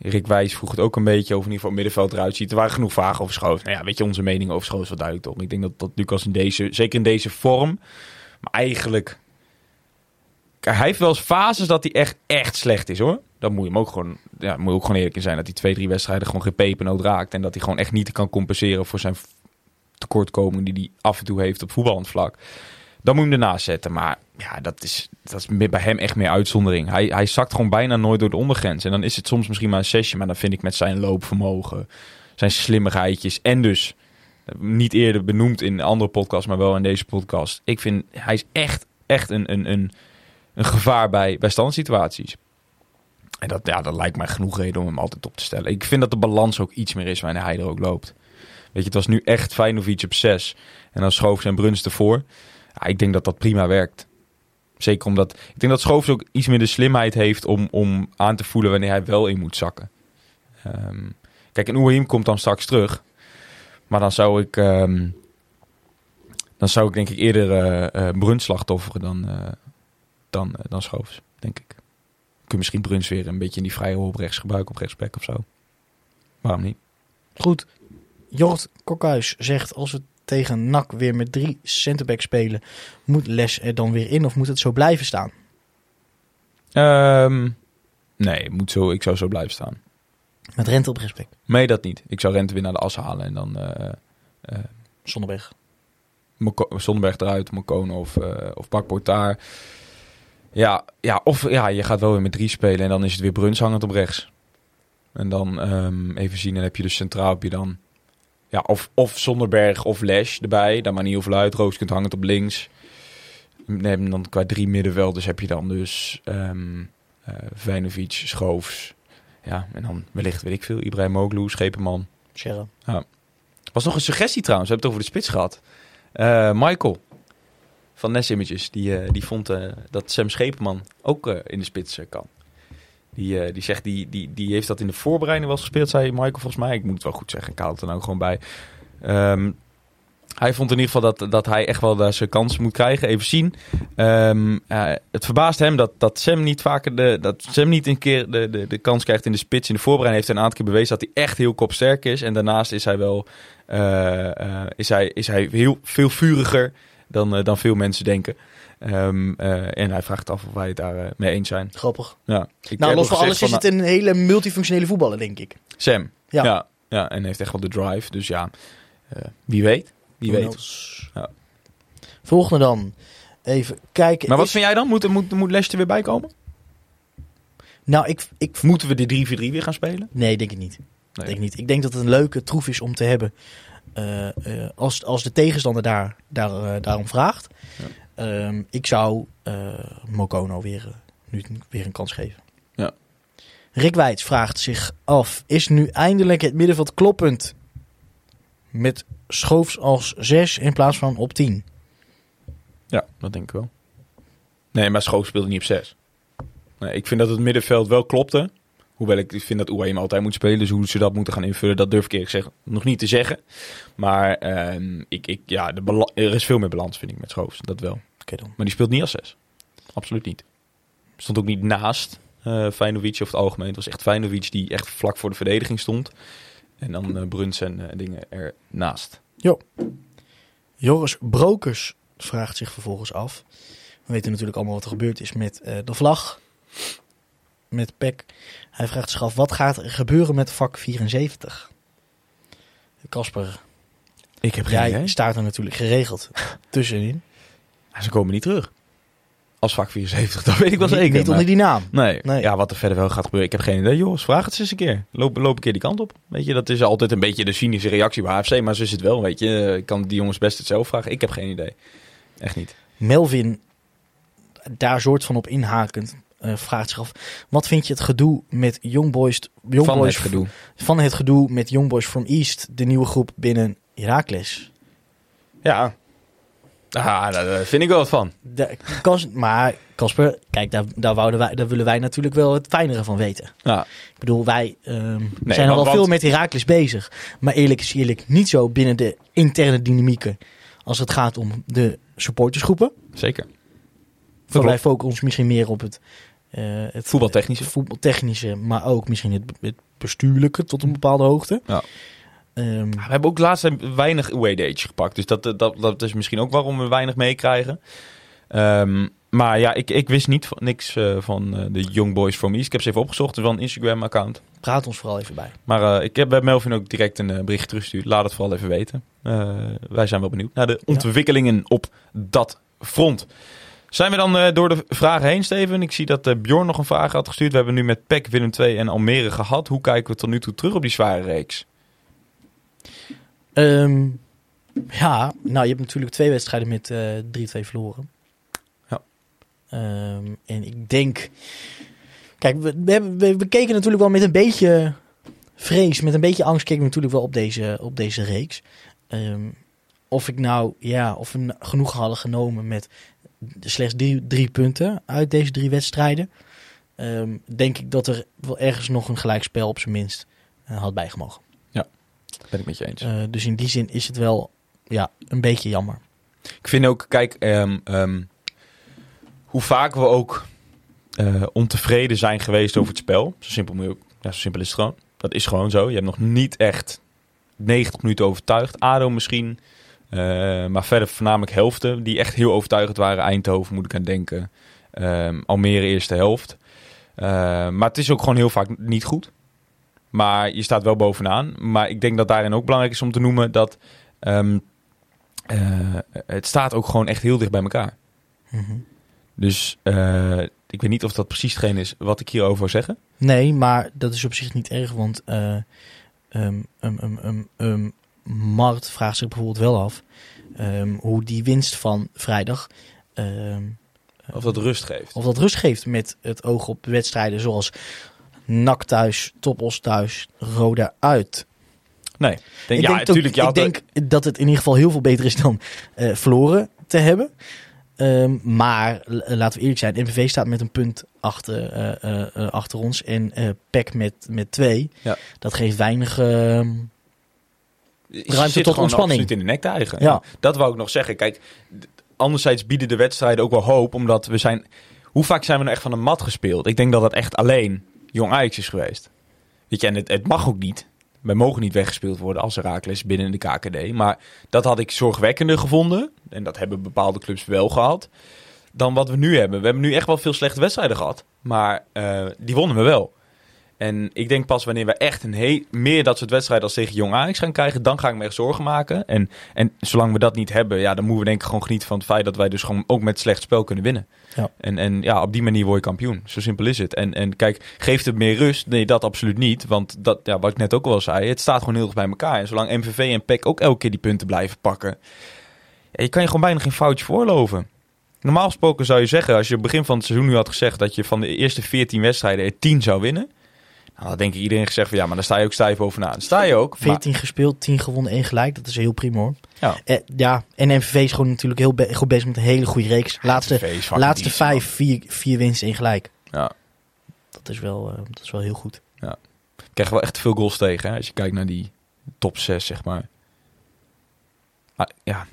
Rick Wijs vroeg het ook een beetje over in ieder geval het middenveld eruit ziet. Er waren genoeg vragen over Schoofs. Nou ja, weet je, onze mening over Schoofs wel duidelijk toch. Ik denk dat, dat Lucas in deze, zeker in deze vorm, maar eigenlijk... Hij heeft wel eens fases dat hij echt, echt slecht is hoor. Dat moet je hem ook gewoon, ja, moet je ook gewoon eerlijk in zijn. Dat hij twee, drie wedstrijden gewoon geen pepernoot raakt. En dat hij gewoon echt niet kan compenseren voor zijn tekortkoming die hij af en toe heeft op voetballend vlak. Dan moet je hem ernaast zetten. Maar ja, dat is, dat is bij hem echt meer uitzondering. Hij, hij zakt gewoon bijna nooit door de ondergrens. En dan is het soms misschien maar een zesje. Maar dan vind ik met zijn loopvermogen, zijn slimmigheidjes. En dus, niet eerder benoemd in andere podcasts, maar wel in deze podcast. Ik vind, hij is echt, echt een, een, een, een gevaar bij, bij standsituaties. En dat, ja, dat lijkt mij genoeg reden om hem altijd op te stellen. Ik vind dat de balans ook iets meer is wanneer hij er ook loopt. Weet je, het was nu echt Feyenoord op 6. En dan Schoof zijn Bruns ervoor. Ja, ik denk dat dat prima werkt. Zeker omdat... Ik denk dat Schoofs ook iets meer de slimheid heeft om, om aan te voelen wanneer hij wel in moet zakken. Ehm, kijk, en Ouahim komt dan straks terug. Maar dan zou ik... ehm, dan zou ik denk ik eerder eh, Bruns slachtofferen dan, eh, dan, dan Schoofs, denk ik. Kun je misschien Bruns weer een beetje in die vrije rol op rechts gebruiken, op rechtsback of zo. Waarom niet? Goed, Jort Kokhuis zegt als we tegen NAC weer met drie centerback spelen, moet Les er dan weer in of moet het zo blijven staan? Ehm, nee, moet zo, ik zou zo blijven staan. Met Rente op rechtsback. Nee, dat niet. Ik zou Rente weer naar de as halen en dan... Zonderberg. Moko- Zonderberg eruit, Mokono of, eh of Bakboord daar. Ja, ja, of ja, je gaat wel weer met drie spelen en dan is het weer Bruns hangend op rechts. En dan ehm, even zien, dan heb je dus centraal heb je dan... Ja, of, of Zonderberg of Lesch erbij. Daar maar niet heel veel uit. Roos kunt hangend op links. Nee, en dan qua drie middenvelders heb je dan dus Vijnovic, Schoofs. Ja, en dan wellicht, weet ik veel, Ibrahim Moglu, Schepenman. Scherre. Was nog een suggestie trouwens, we hebben het over de spits gehad. Eh, Michael van Ness Images, die, eh, die vond dat Sam Schepenman ook in de spits kan. Die, eh, die zegt, die, die, die heeft dat in de voorbereiding wel gespeeld, zei Michael volgens mij. Ik moet het wel goed zeggen, ik haal het er nou gewoon bij. Ehm, hij vond in ieder geval dat, dat hij echt wel daar zijn kans moet krijgen. Even zien. Ehm, eh, het verbaast hem dat, dat Sam niet vaker de, dat Sam niet een keer de, de, de kans krijgt in de spits. In de voorbereiding heeft hij een aantal keer bewezen dat hij echt heel kopsterk is. En daarnaast is hij wel eh, eh, is hij, is hij heel veel vuriger dan, eh, dan veel mensen denken. Ehm, eh, en hij vraagt af of wij het daar eh, mee eens zijn. Grappig. Ja. Nou, los van alles is het een hele multifunctionele voetballer, denk ik. Sam. Ja. Ja. ja. en heeft echt wel de drive. Dus ja, eh, wie weet. Wie Who weet. Ja. Volgende dan. Even kijken. Maar wat Is- vind jij dan? Moet, moet, moet Leicester weer bijkomen? Nou, ik, ik... Moeten we de 3-4-3 weer gaan spelen? Nee, denk ik niet. Nee. Denk ik niet. Ik denk dat het een leuke troef is om te hebben. Eh, eh, als, als de tegenstander daar, daar, eh, daarom vraagt. Ja. Ehm, ik zou Mokono weer, nu weer een kans geven. Ja. Rick Wijts vraagt zich af. Is nu eindelijk het middenveld kloppend? Met Schoofs als 6 in plaats van op 10. Ja, dat denk ik wel. Nee, maar Schoof speelde niet op 6. Nee, ik vind dat het middenveld wel klopte. Hoewel ik vind dat Oeheim altijd moet spelen. Dus hoe ze dat moeten gaan invullen, dat durf ik eerlijk gezegd nog niet te zeggen. Maar ehm, ik, ik, ja, de er is veel meer balans, vind ik, met Schoofs. Dat wel. Oké dan. Maar die speelt niet als 6. Absoluut niet. Stond ook niet naast eh Feyenoord over het algemeen. Het was echt Feyenoord die echt vlak voor de verdediging stond. En dan eh Bruns en eh, dingen ernaast. Joris Brokers vraagt zich vervolgens af. We weten natuurlijk allemaal wat er gebeurd is met eh, de vlag. Met PEC. Hij vraagt zich af, wat gaat er gebeuren met vak 74? Kasper, Ik heb jij staat er natuurlijk geregeld tussenin. Ze komen niet terug. Als vak 74, dat weet ik wel Niet- zeker. Niet maar- onder die naam. Nee. Nee. ja, wat er verder wel gaat gebeuren, ik heb geen idee. Jongens, vraag het ze eens een keer. Loop, loop een keer die kant op. Weet je, dat is altijd een beetje de cynische reactie bij AFC, maar zo is het wel, weet je. Ik kan die jongens best het zelf vragen. Ik heb geen idee. Echt niet. Melvin, daar soort van op inhakend, eh, vraagt zich af. Wat vind je het gedoe met Young Boys, Young Van Boys het gedoe. van het gedoe met Young Boys from East, de nieuwe groep binnen Heracles? Ja. Ah, daar vind ik wel wat van. De, Kas, maar Casper, kijk, daar, daar, wouden wij, daar willen wij natuurlijk wel het fijnere van weten. Ja. Ik bedoel, wij ehm, zijn al wel want- veel met Heracles bezig. Maar eerlijk is eerlijk niet zo binnen de interne dynamieken als het gaat om de supportersgroepen. Zeker. Voor wij focussen ons misschien meer op het, het Voetbaltechnische. voetbaltechnische, maar ook misschien het, het bestuurlijke tot een bepaalde hoogte. Ja. Ehm, We hebben ook laatst weinig away days gepakt. Dus dat, dat, dat is misschien ook waarom we weinig meekrijgen. Ehm, maar ja, ik, ik wist niet van, niks eh, van eh, de Young Boys from East. Ik heb ze even opgezocht. Het is wel een Instagram-account. praat ons vooral even bij. Maar eh, ik heb bij Melvin ook direct een eh, bericht teruggestuurd. Laat het vooral even weten. Eh, wij zijn wel benieuwd naar de ontwikkelingen op dat front. Zijn we dan eh, door de vragen heen, Steven? Ik zie dat eh, Bjorn nog een vraag had gestuurd. We hebben nu met PEC, Willem II en Almere gehad. Hoe kijken we tot nu toe terug op die zware reeks? Ehm, ja, nou, je hebt natuurlijk twee wedstrijden met eh 3-2 verloren. Ja. Ehm, en ik denk... Kijk, we, we, hebben- we, we keken natuurlijk wel met een beetje vrees, met een beetje angst keken we natuurlijk wel op deze, op deze reeks. Ehm, of ik nou, ja, of we genoeg hadden genomen met slechts drie, drie punten uit deze drie wedstrijden. ehm, denk ik dat er wel ergens nog een gelijkspel op zijn minst eh, had bijgemogen. Ben ik met je eens. Eh, dus in die zin is het wel ja, een beetje jammer. Ik vind ook, kijk, ehm, ehm, hoe vaak we ook eh, ontevreden zijn geweest over het spel. Zo simpel, moet je ook, ja, zo simpel is het gewoon. Dat is gewoon zo. Je hebt nog niet echt 90 minuten overtuigd. ADO misschien. Eh, maar verder voornamelijk helften die echt heel overtuigend waren. Eindhoven moet ik aan denken. Ehm, Almere eerste helft. Eh, maar het is ook gewoon heel vaak niet goed. Maar je staat wel bovenaan. Maar ik denk dat daarin ook belangrijk is om te noemen dat... ehm, eh, het staat ook gewoon echt heel dicht bij elkaar. Mhm. Dus ik weet niet of dat precies hetgeen is wat ik hierover wil zeggen. Nee, maar dat is op zich niet erg, want um, um, um, Mart vraagt zich bijvoorbeeld wel af ehm, hoe die winst van vrijdag, ehm, Of dat rust geeft. of dat rust geeft met het oog op wedstrijden zoals NAC thuis, Topos thuis, Roda uit. Nee. Denk, ik ja, denk, natuurlijk. ook, ik denk dat het in ieder geval heel veel beter is dan eh, verloren te hebben. Ehm, maar laten we eerlijk zijn, MVV staat met een punt achter, eh, eh, achter ons en PEC met, met twee. Ja. Dat geeft weinig... ruimte tot ontspanning. absoluut in de nek te eigen. Ja. Dat wou ik nog zeggen. Kijk, anderzijds bieden de wedstrijden ook wel hoop, omdat we zijn... Hoe vaak zijn we nou echt van een mat gespeeld? Ik denk dat dat echt alleen Jong Ajax is geweest. Weet je, en het, het mag ook niet. Wij mogen niet weggespeeld worden als Herakles binnen de KKD. Maar dat had ik zorgwekkender gevonden. En dat hebben bepaalde clubs wel gehad. Dan wat we nu hebben. We hebben nu echt wel veel slechte wedstrijden gehad. Maar eh, die wonnen we wel. En ik denk pas wanneer we echt een heel, meer dat soort wedstrijden als tegen Jong Ajax gaan krijgen, dan ga ik me echt zorgen maken. En, en zolang we dat niet hebben, ja, dan moeten we denk ik gewoon genieten van het feit dat wij dus gewoon ook met slecht spel kunnen winnen. Ja. En, en ja, op die manier word je kampioen. Zo simpel is het. En, en kijk, geeft het meer rust? Nee, dat absoluut niet. Want dat, ja, wat ik net ook al zei, het staat gewoon heel erg bij elkaar. En zolang MVV en PEC ook elke keer die punten blijven pakken, ja, je kan je gewoon bijna geen foutje voorloven. Normaal gesproken zou je zeggen, als je op het begin van het seizoen nu had gezegd dat je van de eerste 14 wedstrijden er 10 zou winnen. Nou, dan denk ik iedereen gezegd van ja, maar dan sta je ook stijf bovenaan. Dan sta je ook. maar- 14 gespeeld, 10 gewonnen, 1 gelijk. Dat is heel prima hoor. Ja. Eh, ja, en MVV is gewoon natuurlijk heel be- goed bezig met een hele goede reeks. Laatste, laatste decent, vijf, vier, vier winsten, 1 gelijk. Ja. Dat is wel, eh, dat is wel heel goed. man. Krijgen wel echt veel goals tegen hè, als je kijkt naar die top 6, zeg maar. Ah, ja,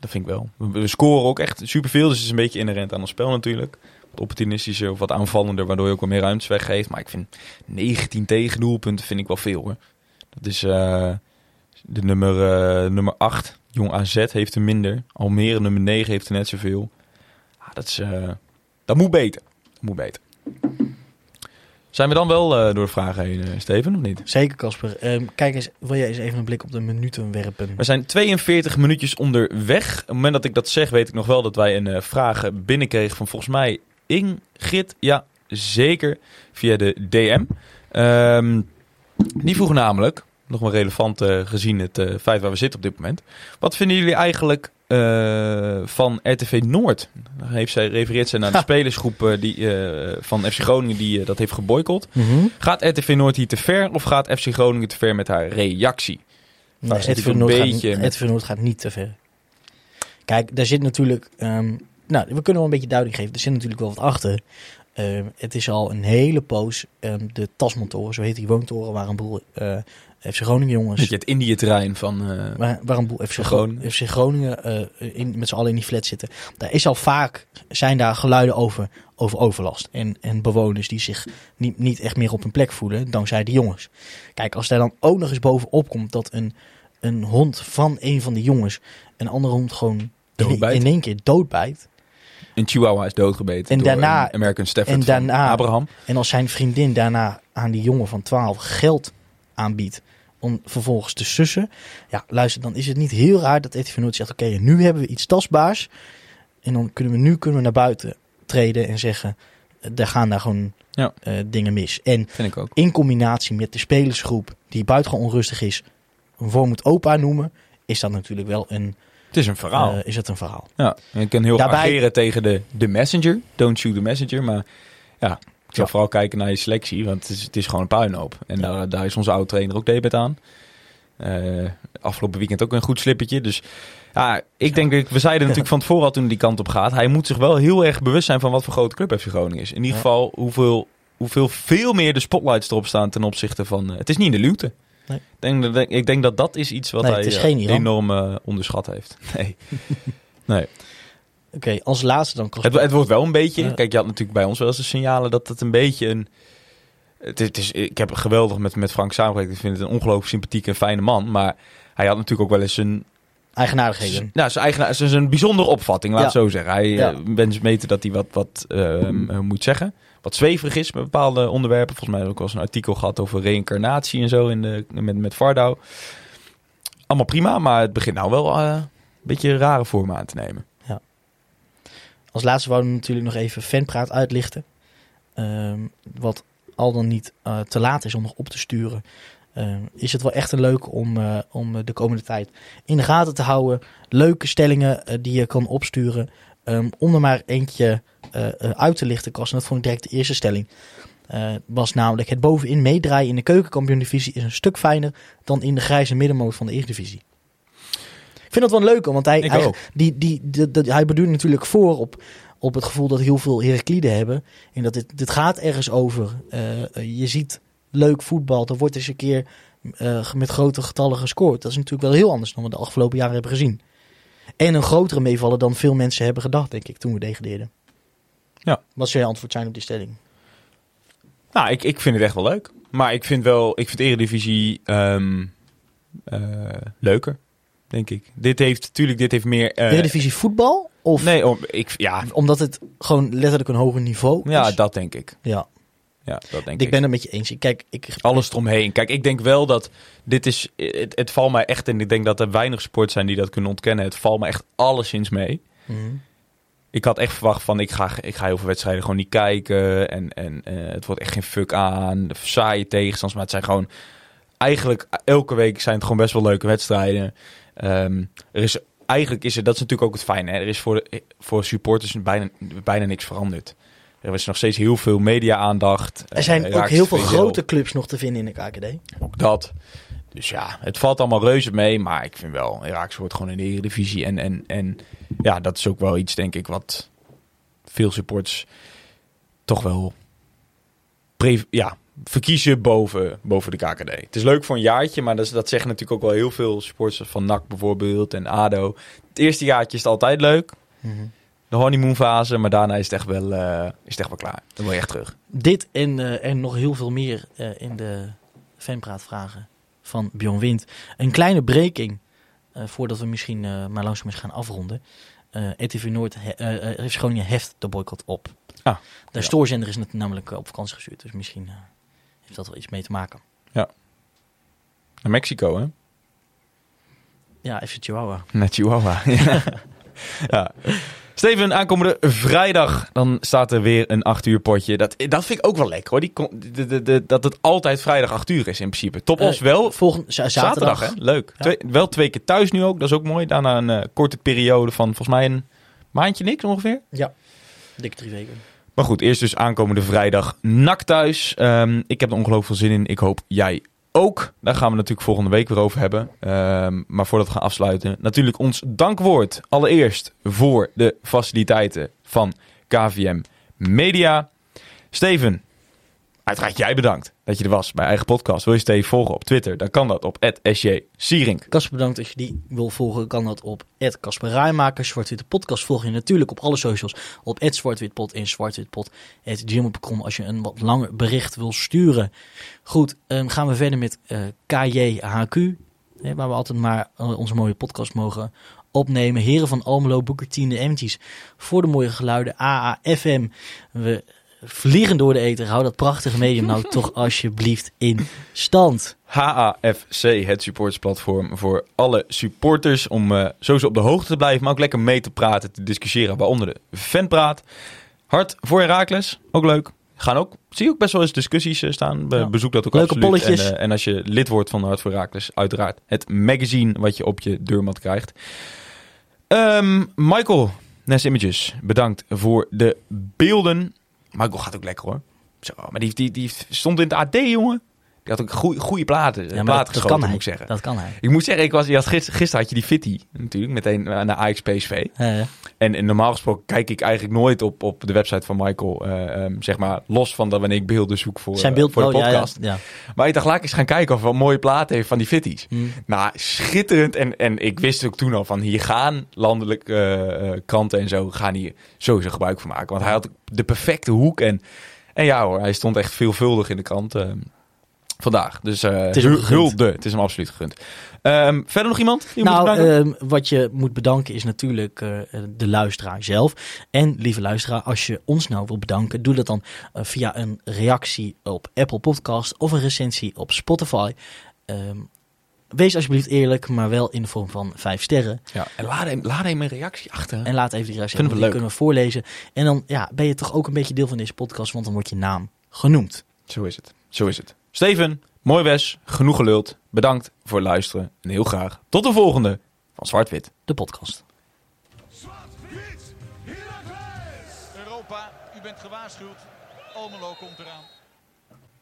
dat vind ik wel. We, we scoren ook echt superveel, dus het is een beetje inherent aan ons spel natuurlijk. Wat opportunistischer of wat aanvallender, waardoor je ook wel meer ruimtes weggeeft. Maar ik vind 19 tegendoelpunten vind ik wel veel hoor. Dat is eh, de nummer, eh, nummer 8, Jong AZ heeft er minder. Almere nummer 9 heeft er net zoveel. Ah, dat, is, eh, dat moet beter. Dat moet beter. Zijn we dan wel door de vragen heen, Steven, of niet? Zeker Casper. Ehm, kijk eens, wil jij eens even een blik op de minuten werpen? We zijn 42 minuutjes onderweg. Op het moment dat ik dat zeg, weet ik nog wel dat wij een eh, vraag binnenkregen van volgens mij Ingrid. Ja, zeker. Via de DM. Ehm, die vroeg namelijk, nog wel relevant eh, gezien het eh, feit waar we zitten op dit moment. Wat vinden jullie eigenlijk eh, van RTV Noord? Dan heeft zij, refereert zij naar de Ha. spelersgroep die, van FC Groningen die dat heeft geboycott. Mhm. Gaat RTV Noord hier te ver of gaat FC Groningen te ver met haar reactie? Nee, RTV Noord, een gaat, met- RTV Noord gaat niet te ver. Kijk, daar zit natuurlijk... ehm, nou, we kunnen wel een beetje duiding geven. Er zit natuurlijk wel wat achter. Ehm, het is al een hele poos ehm, de Tasmantoren, zo heet die woontoren, waar een boel eh FC Groningen jongens... Weet je, het Indië-terrein van... eh, Waar, waar een boel FC, Groningen. FC Groningen eh, in, met z'n allen in die flat zitten. Daar is al vaak, zijn daar geluiden over, over overlast. En, en bewoners die zich niet, niet echt meer op hun plek voelen, dankzij die jongens. Kijk, als daar dan ook nog eens bovenop komt dat een, een hond van een van die jongens een andere hond gewoon in één keer doodbijt. Een chihuahua is doodgebeten En door daarna- een American Stafford en van daarna- Abraham. En als zijn vriendin daarna aan die jongen van 12 geld aanbiedt om vervolgens te sussen. Ja, luister, dan is het niet heel raar dat RTV Noord zegt... oké, nu hebben we iets tastbaars. En dan kunnen we nu kunnen we naar buiten treden en zeggen... eh, daar gaan daar gewoon Ja. eh, dingen mis. En Vind ik ook. in combinatie met de spelersgroep... die buitengewoon onrustig is... voor moet opa noemen... is dat natuurlijk wel een, Het is een verhaal. eh, is het een verhaal. ja. En je kan heel erg Daarbij- ageren tegen de, de messenger. Don't shoot the messenger. Maar ja, ik zou Ja. vooral kijken naar je selectie. Want het is, het is gewoon een puinhoop. En daar, daar is onze oude trainer ook debet aan. Eh, afgelopen weekend ook een goed slippertje. Dus ja, ik denk dat we zeiden natuurlijk van tevoren al toen die kant op gaat. Hij moet zich wel heel erg bewust zijn van wat voor grote club FC Groningen is. In ieder Ja. geval hoeveel, hoeveel veel meer de spotlights erop staan ten opzichte van... eh, het is niet in de luwte. Nee. Ik, denk, dat- ik denk dat dat is iets wat Nee, hij eh, enorm eh, onderschat heeft. Nee. nee. Oké, als laatste dan... Het, het wordt wel een beetje... Ja. Kijk, je had natuurlijk bij ons wel eens de signalen dat het een beetje een... Het is, het is, ik heb geweldig met, met Frank samengewerkt. Ik vind het een ongelooflijk sympathieke en fijne man. Maar hij had natuurlijk ook wel eens een... Eigenaardigheden. Nou, zijn eigen, zijn zijn bijzondere opvatting, laat Ja. het zo zeggen. Hij Ja. meten dat hij wat, wat ehm, eh, moet zeggen. Wat zweverig is met bepaalde onderwerpen. Volgens mij ook wel eens een artikel gehad over reïncarnatie en zo in de, met, met Vardau. Allemaal prima, maar het begint nou wel... eh, beetje een rare vorm aan te nemen. Als laatste wouden we natuurlijk nog even fanpraat uitlichten. Ehm, wat al dan niet eh, te laat is om nog op te sturen. Ehm, is het wel echt een leuk om, eh, om de komende tijd in de gaten te houden. Leuke stellingen die je kan opsturen. Ehm, om er maar eentje eh, eh, uit te lichten, Kas. En dat vond ik direct de eerste stelling. Eh, was namelijk het bovenin meedraaien in de keukenkampioen-divisie is een stuk fijner dan in de grijze middenmoot van de Eredivisie. Ik vind dat wel een leuke, want hij, hij, die, die, die, die- hij bedoelt natuurlijk voor op, op het gevoel dat heel veel Herakliden hebben. En dat dit, dit gaat ergens over. Je ziet leuk voetbal, er wordt eens een keer met grote getallen gescoord. Dat is natuurlijk wel heel anders dan we de afgelopen jaren hebben gezien. En een grotere meevallen dan veel mensen hebben gedacht, denk ik, toen we degradeerden. Ja. Wat zou je antwoord zijn op die stelling? Nou, ik, ik vind het echt wel leuk. Maar ik vind wel, ik vind Eredivisie ehm eh, leuker, denk ik. Dit heeft, natuurlijk, dit heeft meer... eh, Eredivisie voetbal? Of Nee, om, ik, ja, omdat het gewoon letterlijk een hoger niveau ja, is? dat denk ik. ja. Ja, dat denk Ik ik. ben het met je eens. Kijk, ik, Alles eromheen. Kijk, ik denk wel dat dit is... Het, het valt mij echt... En ik denk dat er weinig sports zijn die dat kunnen ontkennen. Het valt me echt alleszins mee. Mhm. Ik had echt verwacht van... Ik ga, ik ga heel veel wedstrijden gewoon niet kijken. En, en eh, het wordt echt geen fuck aan. De saaie tegenstanders. Maar het zijn gewoon... Eigenlijk elke week zijn het gewoon best wel leuke wedstrijden. Ehm, er is... Eigenlijk is er... Dat is natuurlijk ook het fijne. Hè? Er is voor, de, voor supporters bijna, bijna niks veranderd. Er is nog steeds heel veel media-aandacht. Er zijn Eh, ook heel veel grote clubs nog te vinden in de KKD. Ook dat. Dus ja, het valt allemaal reuze mee. Maar ik vind wel, Ajax wordt gewoon in de Eredivisie. En, en, en ja, dat is ook wel iets, denk ik, wat veel supports toch wel ja, verkiezen boven, boven de KKD. Het is leuk voor een jaartje, maar dat, dat zeggen natuurlijk ook wel heel veel supporters van NAC bijvoorbeeld en ADO. Het eerste jaartje is het altijd leuk. De honeymoonfase, maar daarna is het echt wel, eh, is het echt wel klaar. Dan wil je echt terug. Dit en, eh, en nog heel veel meer eh, in de fanpraatvragen van Bjorn Wind. Een kleine breking, voordat we misschien maar langzaam eens gaan afronden. RTV Noord, he, FC Groningen heft de boycott op. Ah, de ja. stoorzender is net namelijk op vakantie gestuurd, dus misschien heeft dat wel iets mee te maken. Naar Mexico, hè? Ja, FC Chihuahua. Naar Chihuahua. ja. ja. Steven, aankomende vrijdag, dan staat er weer een 8 uur potje. Dat, dat vind ik ook wel lekker hoor. Die, de, de, de- dat het altijd vrijdag 8 uur is in principe. Top Eh, wel. Volgende za- zaterdag. Zaterdag, hè? Leuk. Ja. Twee, wel twee keer thuis nu ook, dat is ook mooi. Daarna een eh, korte periode van volgens mij een maandje niks ongeveer. Ja, dikke drie weken. Maar goed, eerst dus aankomende vrijdag nak thuis. Ehm, ik heb er ongelooflijk veel zin in. Ik hoop jij ook. Daar gaan we natuurlijk volgende week weer over hebben. Ehm, maar voordat we gaan afsluiten, natuurlijk ons dankwoord. Allereerst voor de faciliteiten van KVM Media. Steven, uiteraard jij bedankt dat je er was bij eigen podcast. Wil je Steven volgen op Twitter? Dan kan dat op @sjsierink. Kasper, bedankt als je die wil volgen. Kan dat op Kasper Rijmakers. Zwartwitte podcast volg je natuurlijk op alle socials. Op Zwartwitpot en zwartwitpot.gmail.com als je een wat langer bericht wil sturen. Goed, dan gaan we verder met eh, KJHQ. Hè, waar we altijd maar eh, onze mooie podcast mogen opnemen. Heren van Almelo, Boeker 10, de Emties. Voor de mooie geluiden AAFM. We vliegen door de ether. Hou dat prachtige medium nou toch alsjeblieft in stand. HAFC, het supportersplatform voor alle supporters. Om eh, sowieso op de hoogte te blijven, maar ook lekker mee te praten, te discussiëren, waaronder de fanpraat. Hart voor Herakles, ook leuk. Gaan ook, zie je ook best wel eens discussies eh, staan. Be- Ja. Bezoek dat ook Leuke absoluut. polletjes. En, eh, en als je lid wordt van Hart voor Herakles, uiteraard het magazine wat je op je deurmat krijgt. Ehm, Michael, Nest Images, bedankt voor de beelden. Michael gaat ook lekker hoor. Zo, maar die, die, die stond in het AD, jongen. Die had ook goede, goede platen, Ja, platen dat, kan hij. moet ik zeggen. Dat kan hij. Ik moet zeggen, ik was, je had gister, gisteren had je die Fitty natuurlijk, meteen eh, naar Ajax PSV. Eh, En, en normaal gesproken kijk ik eigenlijk nooit op, op de website van Michael, eh, ehm, zeg maar, los van dat wanneer ik beelden zoek voor, zijn eh, voor de ja, ja, podcast. ja. Maar ik dacht, laat ik eens gaan kijken of hij een mooie platen heeft van die Fitties. Hm. Nou, schitterend. En, en ik wist ook toen al van hier gaan landelijke kranten en zo gaan hier sowieso gebruik van maken. Want hij had de perfecte hoek. En, en ja hoor, hij stond echt veelvuldig in de krant eh, vandaag. Dus eh, het is hem. Het is hem absoluut gegund. Ehm, verder nog iemand? Nou, ehm, wat je moet bedanken is natuurlijk eh, de luisteraar zelf. En lieve luisteraar, als je ons nou wil bedanken, doe dat dan eh, via een reactie op Apple Podcast of een recensie op Spotify. Ehm, wees alsjeblieft eerlijk, maar wel in de vorm van vijf sterren. Ja, en laat even laat een reactie achter. En laat even die reactie achter. kunnen we voorlezen. En dan ja, ben je toch ook een beetje deel van deze podcast, want dan wordt je naam genoemd. Zo is het. Zo is het. Steven, mooi Wes, genoeg geluld. Bedankt voor het luisteren en heel graag tot de volgende van Zwart-Wit, de podcast. Zwart-Wit, Europa, u bent gewaarschuwd. Almelo komt eraan.